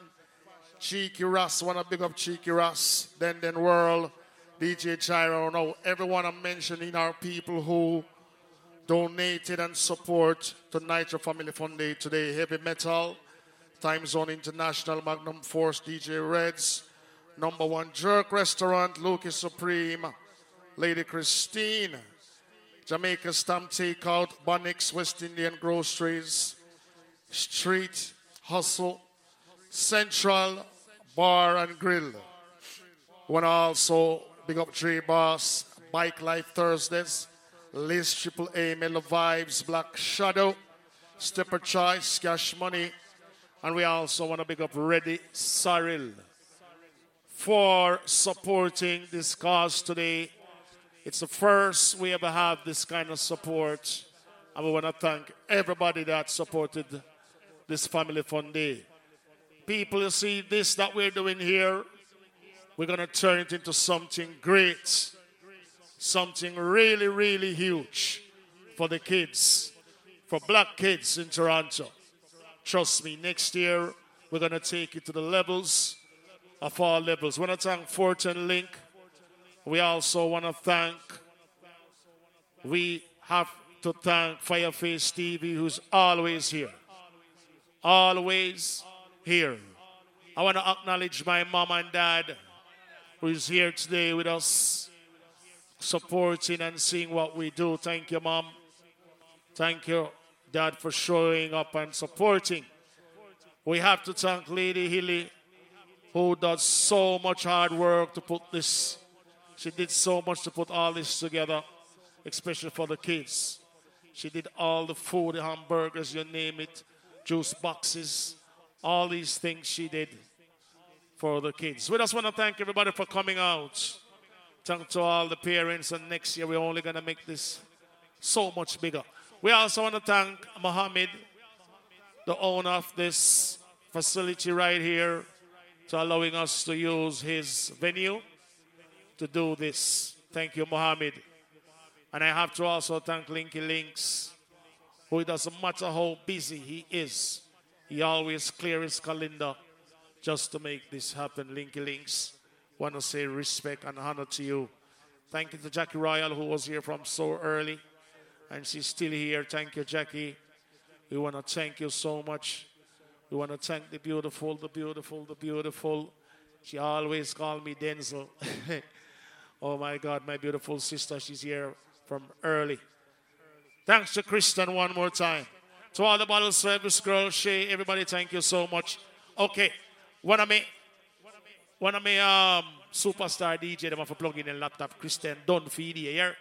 Cheeky Russ, want to big up Cheeky Russ, Then Then World, DJ Gyro. Now, everyone I'm mentioning are people who donated and support to Nitro Family Fun Day today. Heavy Metal, Time Zone International, Magnum Force, DJ Reds, Number One Jerk Restaurant, Lucas Supreme, Lady Christine, Jamaica Stamp Takeout, Bonix, West Indian Groceries, Street Hustle, Central Bar and Grill. We Want to also big up Tree Boss, Bike Life Thursdays, Liz Triple A, Mellow Vibes, Black Shadow, Stepper Choice, Cash Money, and we also want to big up Ready Cyril for supporting this cause today. It's the first we ever have this kind of support, and we want to thank everybody that supported this Family Fun Day. People, you see this that we're doing here, we're going to turn it into something great, something really, really huge for the kids, for black kids in Toronto. Trust me, next year we're going to take it to the levels of all levels. We want to thank Fortin Link. We also want to thank, we have to thank Fireface TV, who's always here. Always here. I want to acknowledge my mom and dad who is here today with us, supporting and seeing what we do. Thank you, Mom. Thank you, Dad, for showing up and supporting. We have to thank Lady Hilly, who does so much hard work to put this. She did so much to put all this together, especially for the kids. She did all the food, the hamburgers, you name it, juice boxes, all these things she did for the kids. We just want to thank everybody for coming out. Thank to all the parents, and next year we're only going to make this so much bigger. We also want to thank Mohammed, the owner of this facility right here, to allowing us to use his venue to do this. Thank you, Mohammed. And I have to also thank Linky Links, who it doesn't matter how busy he is, he always clears his calendar just to make this happen. Linky Links, want to say respect and honor to you. Thank you to Jackie Royal, who was here from so early, and she's still here. Thank you, Jackie. We want to thank you so much. We want to thank the beautiful, the beautiful, the beautiful. She always called me Denzel. oh my God, my beautiful sister, she's here from early. Thanks to Kristian one more time. To all the bottle service girls, Shay, everybody, thank you so much. Okay, one of me, one of me um, superstar DJ, them have to plug in a laptop. Kristian, done for you here.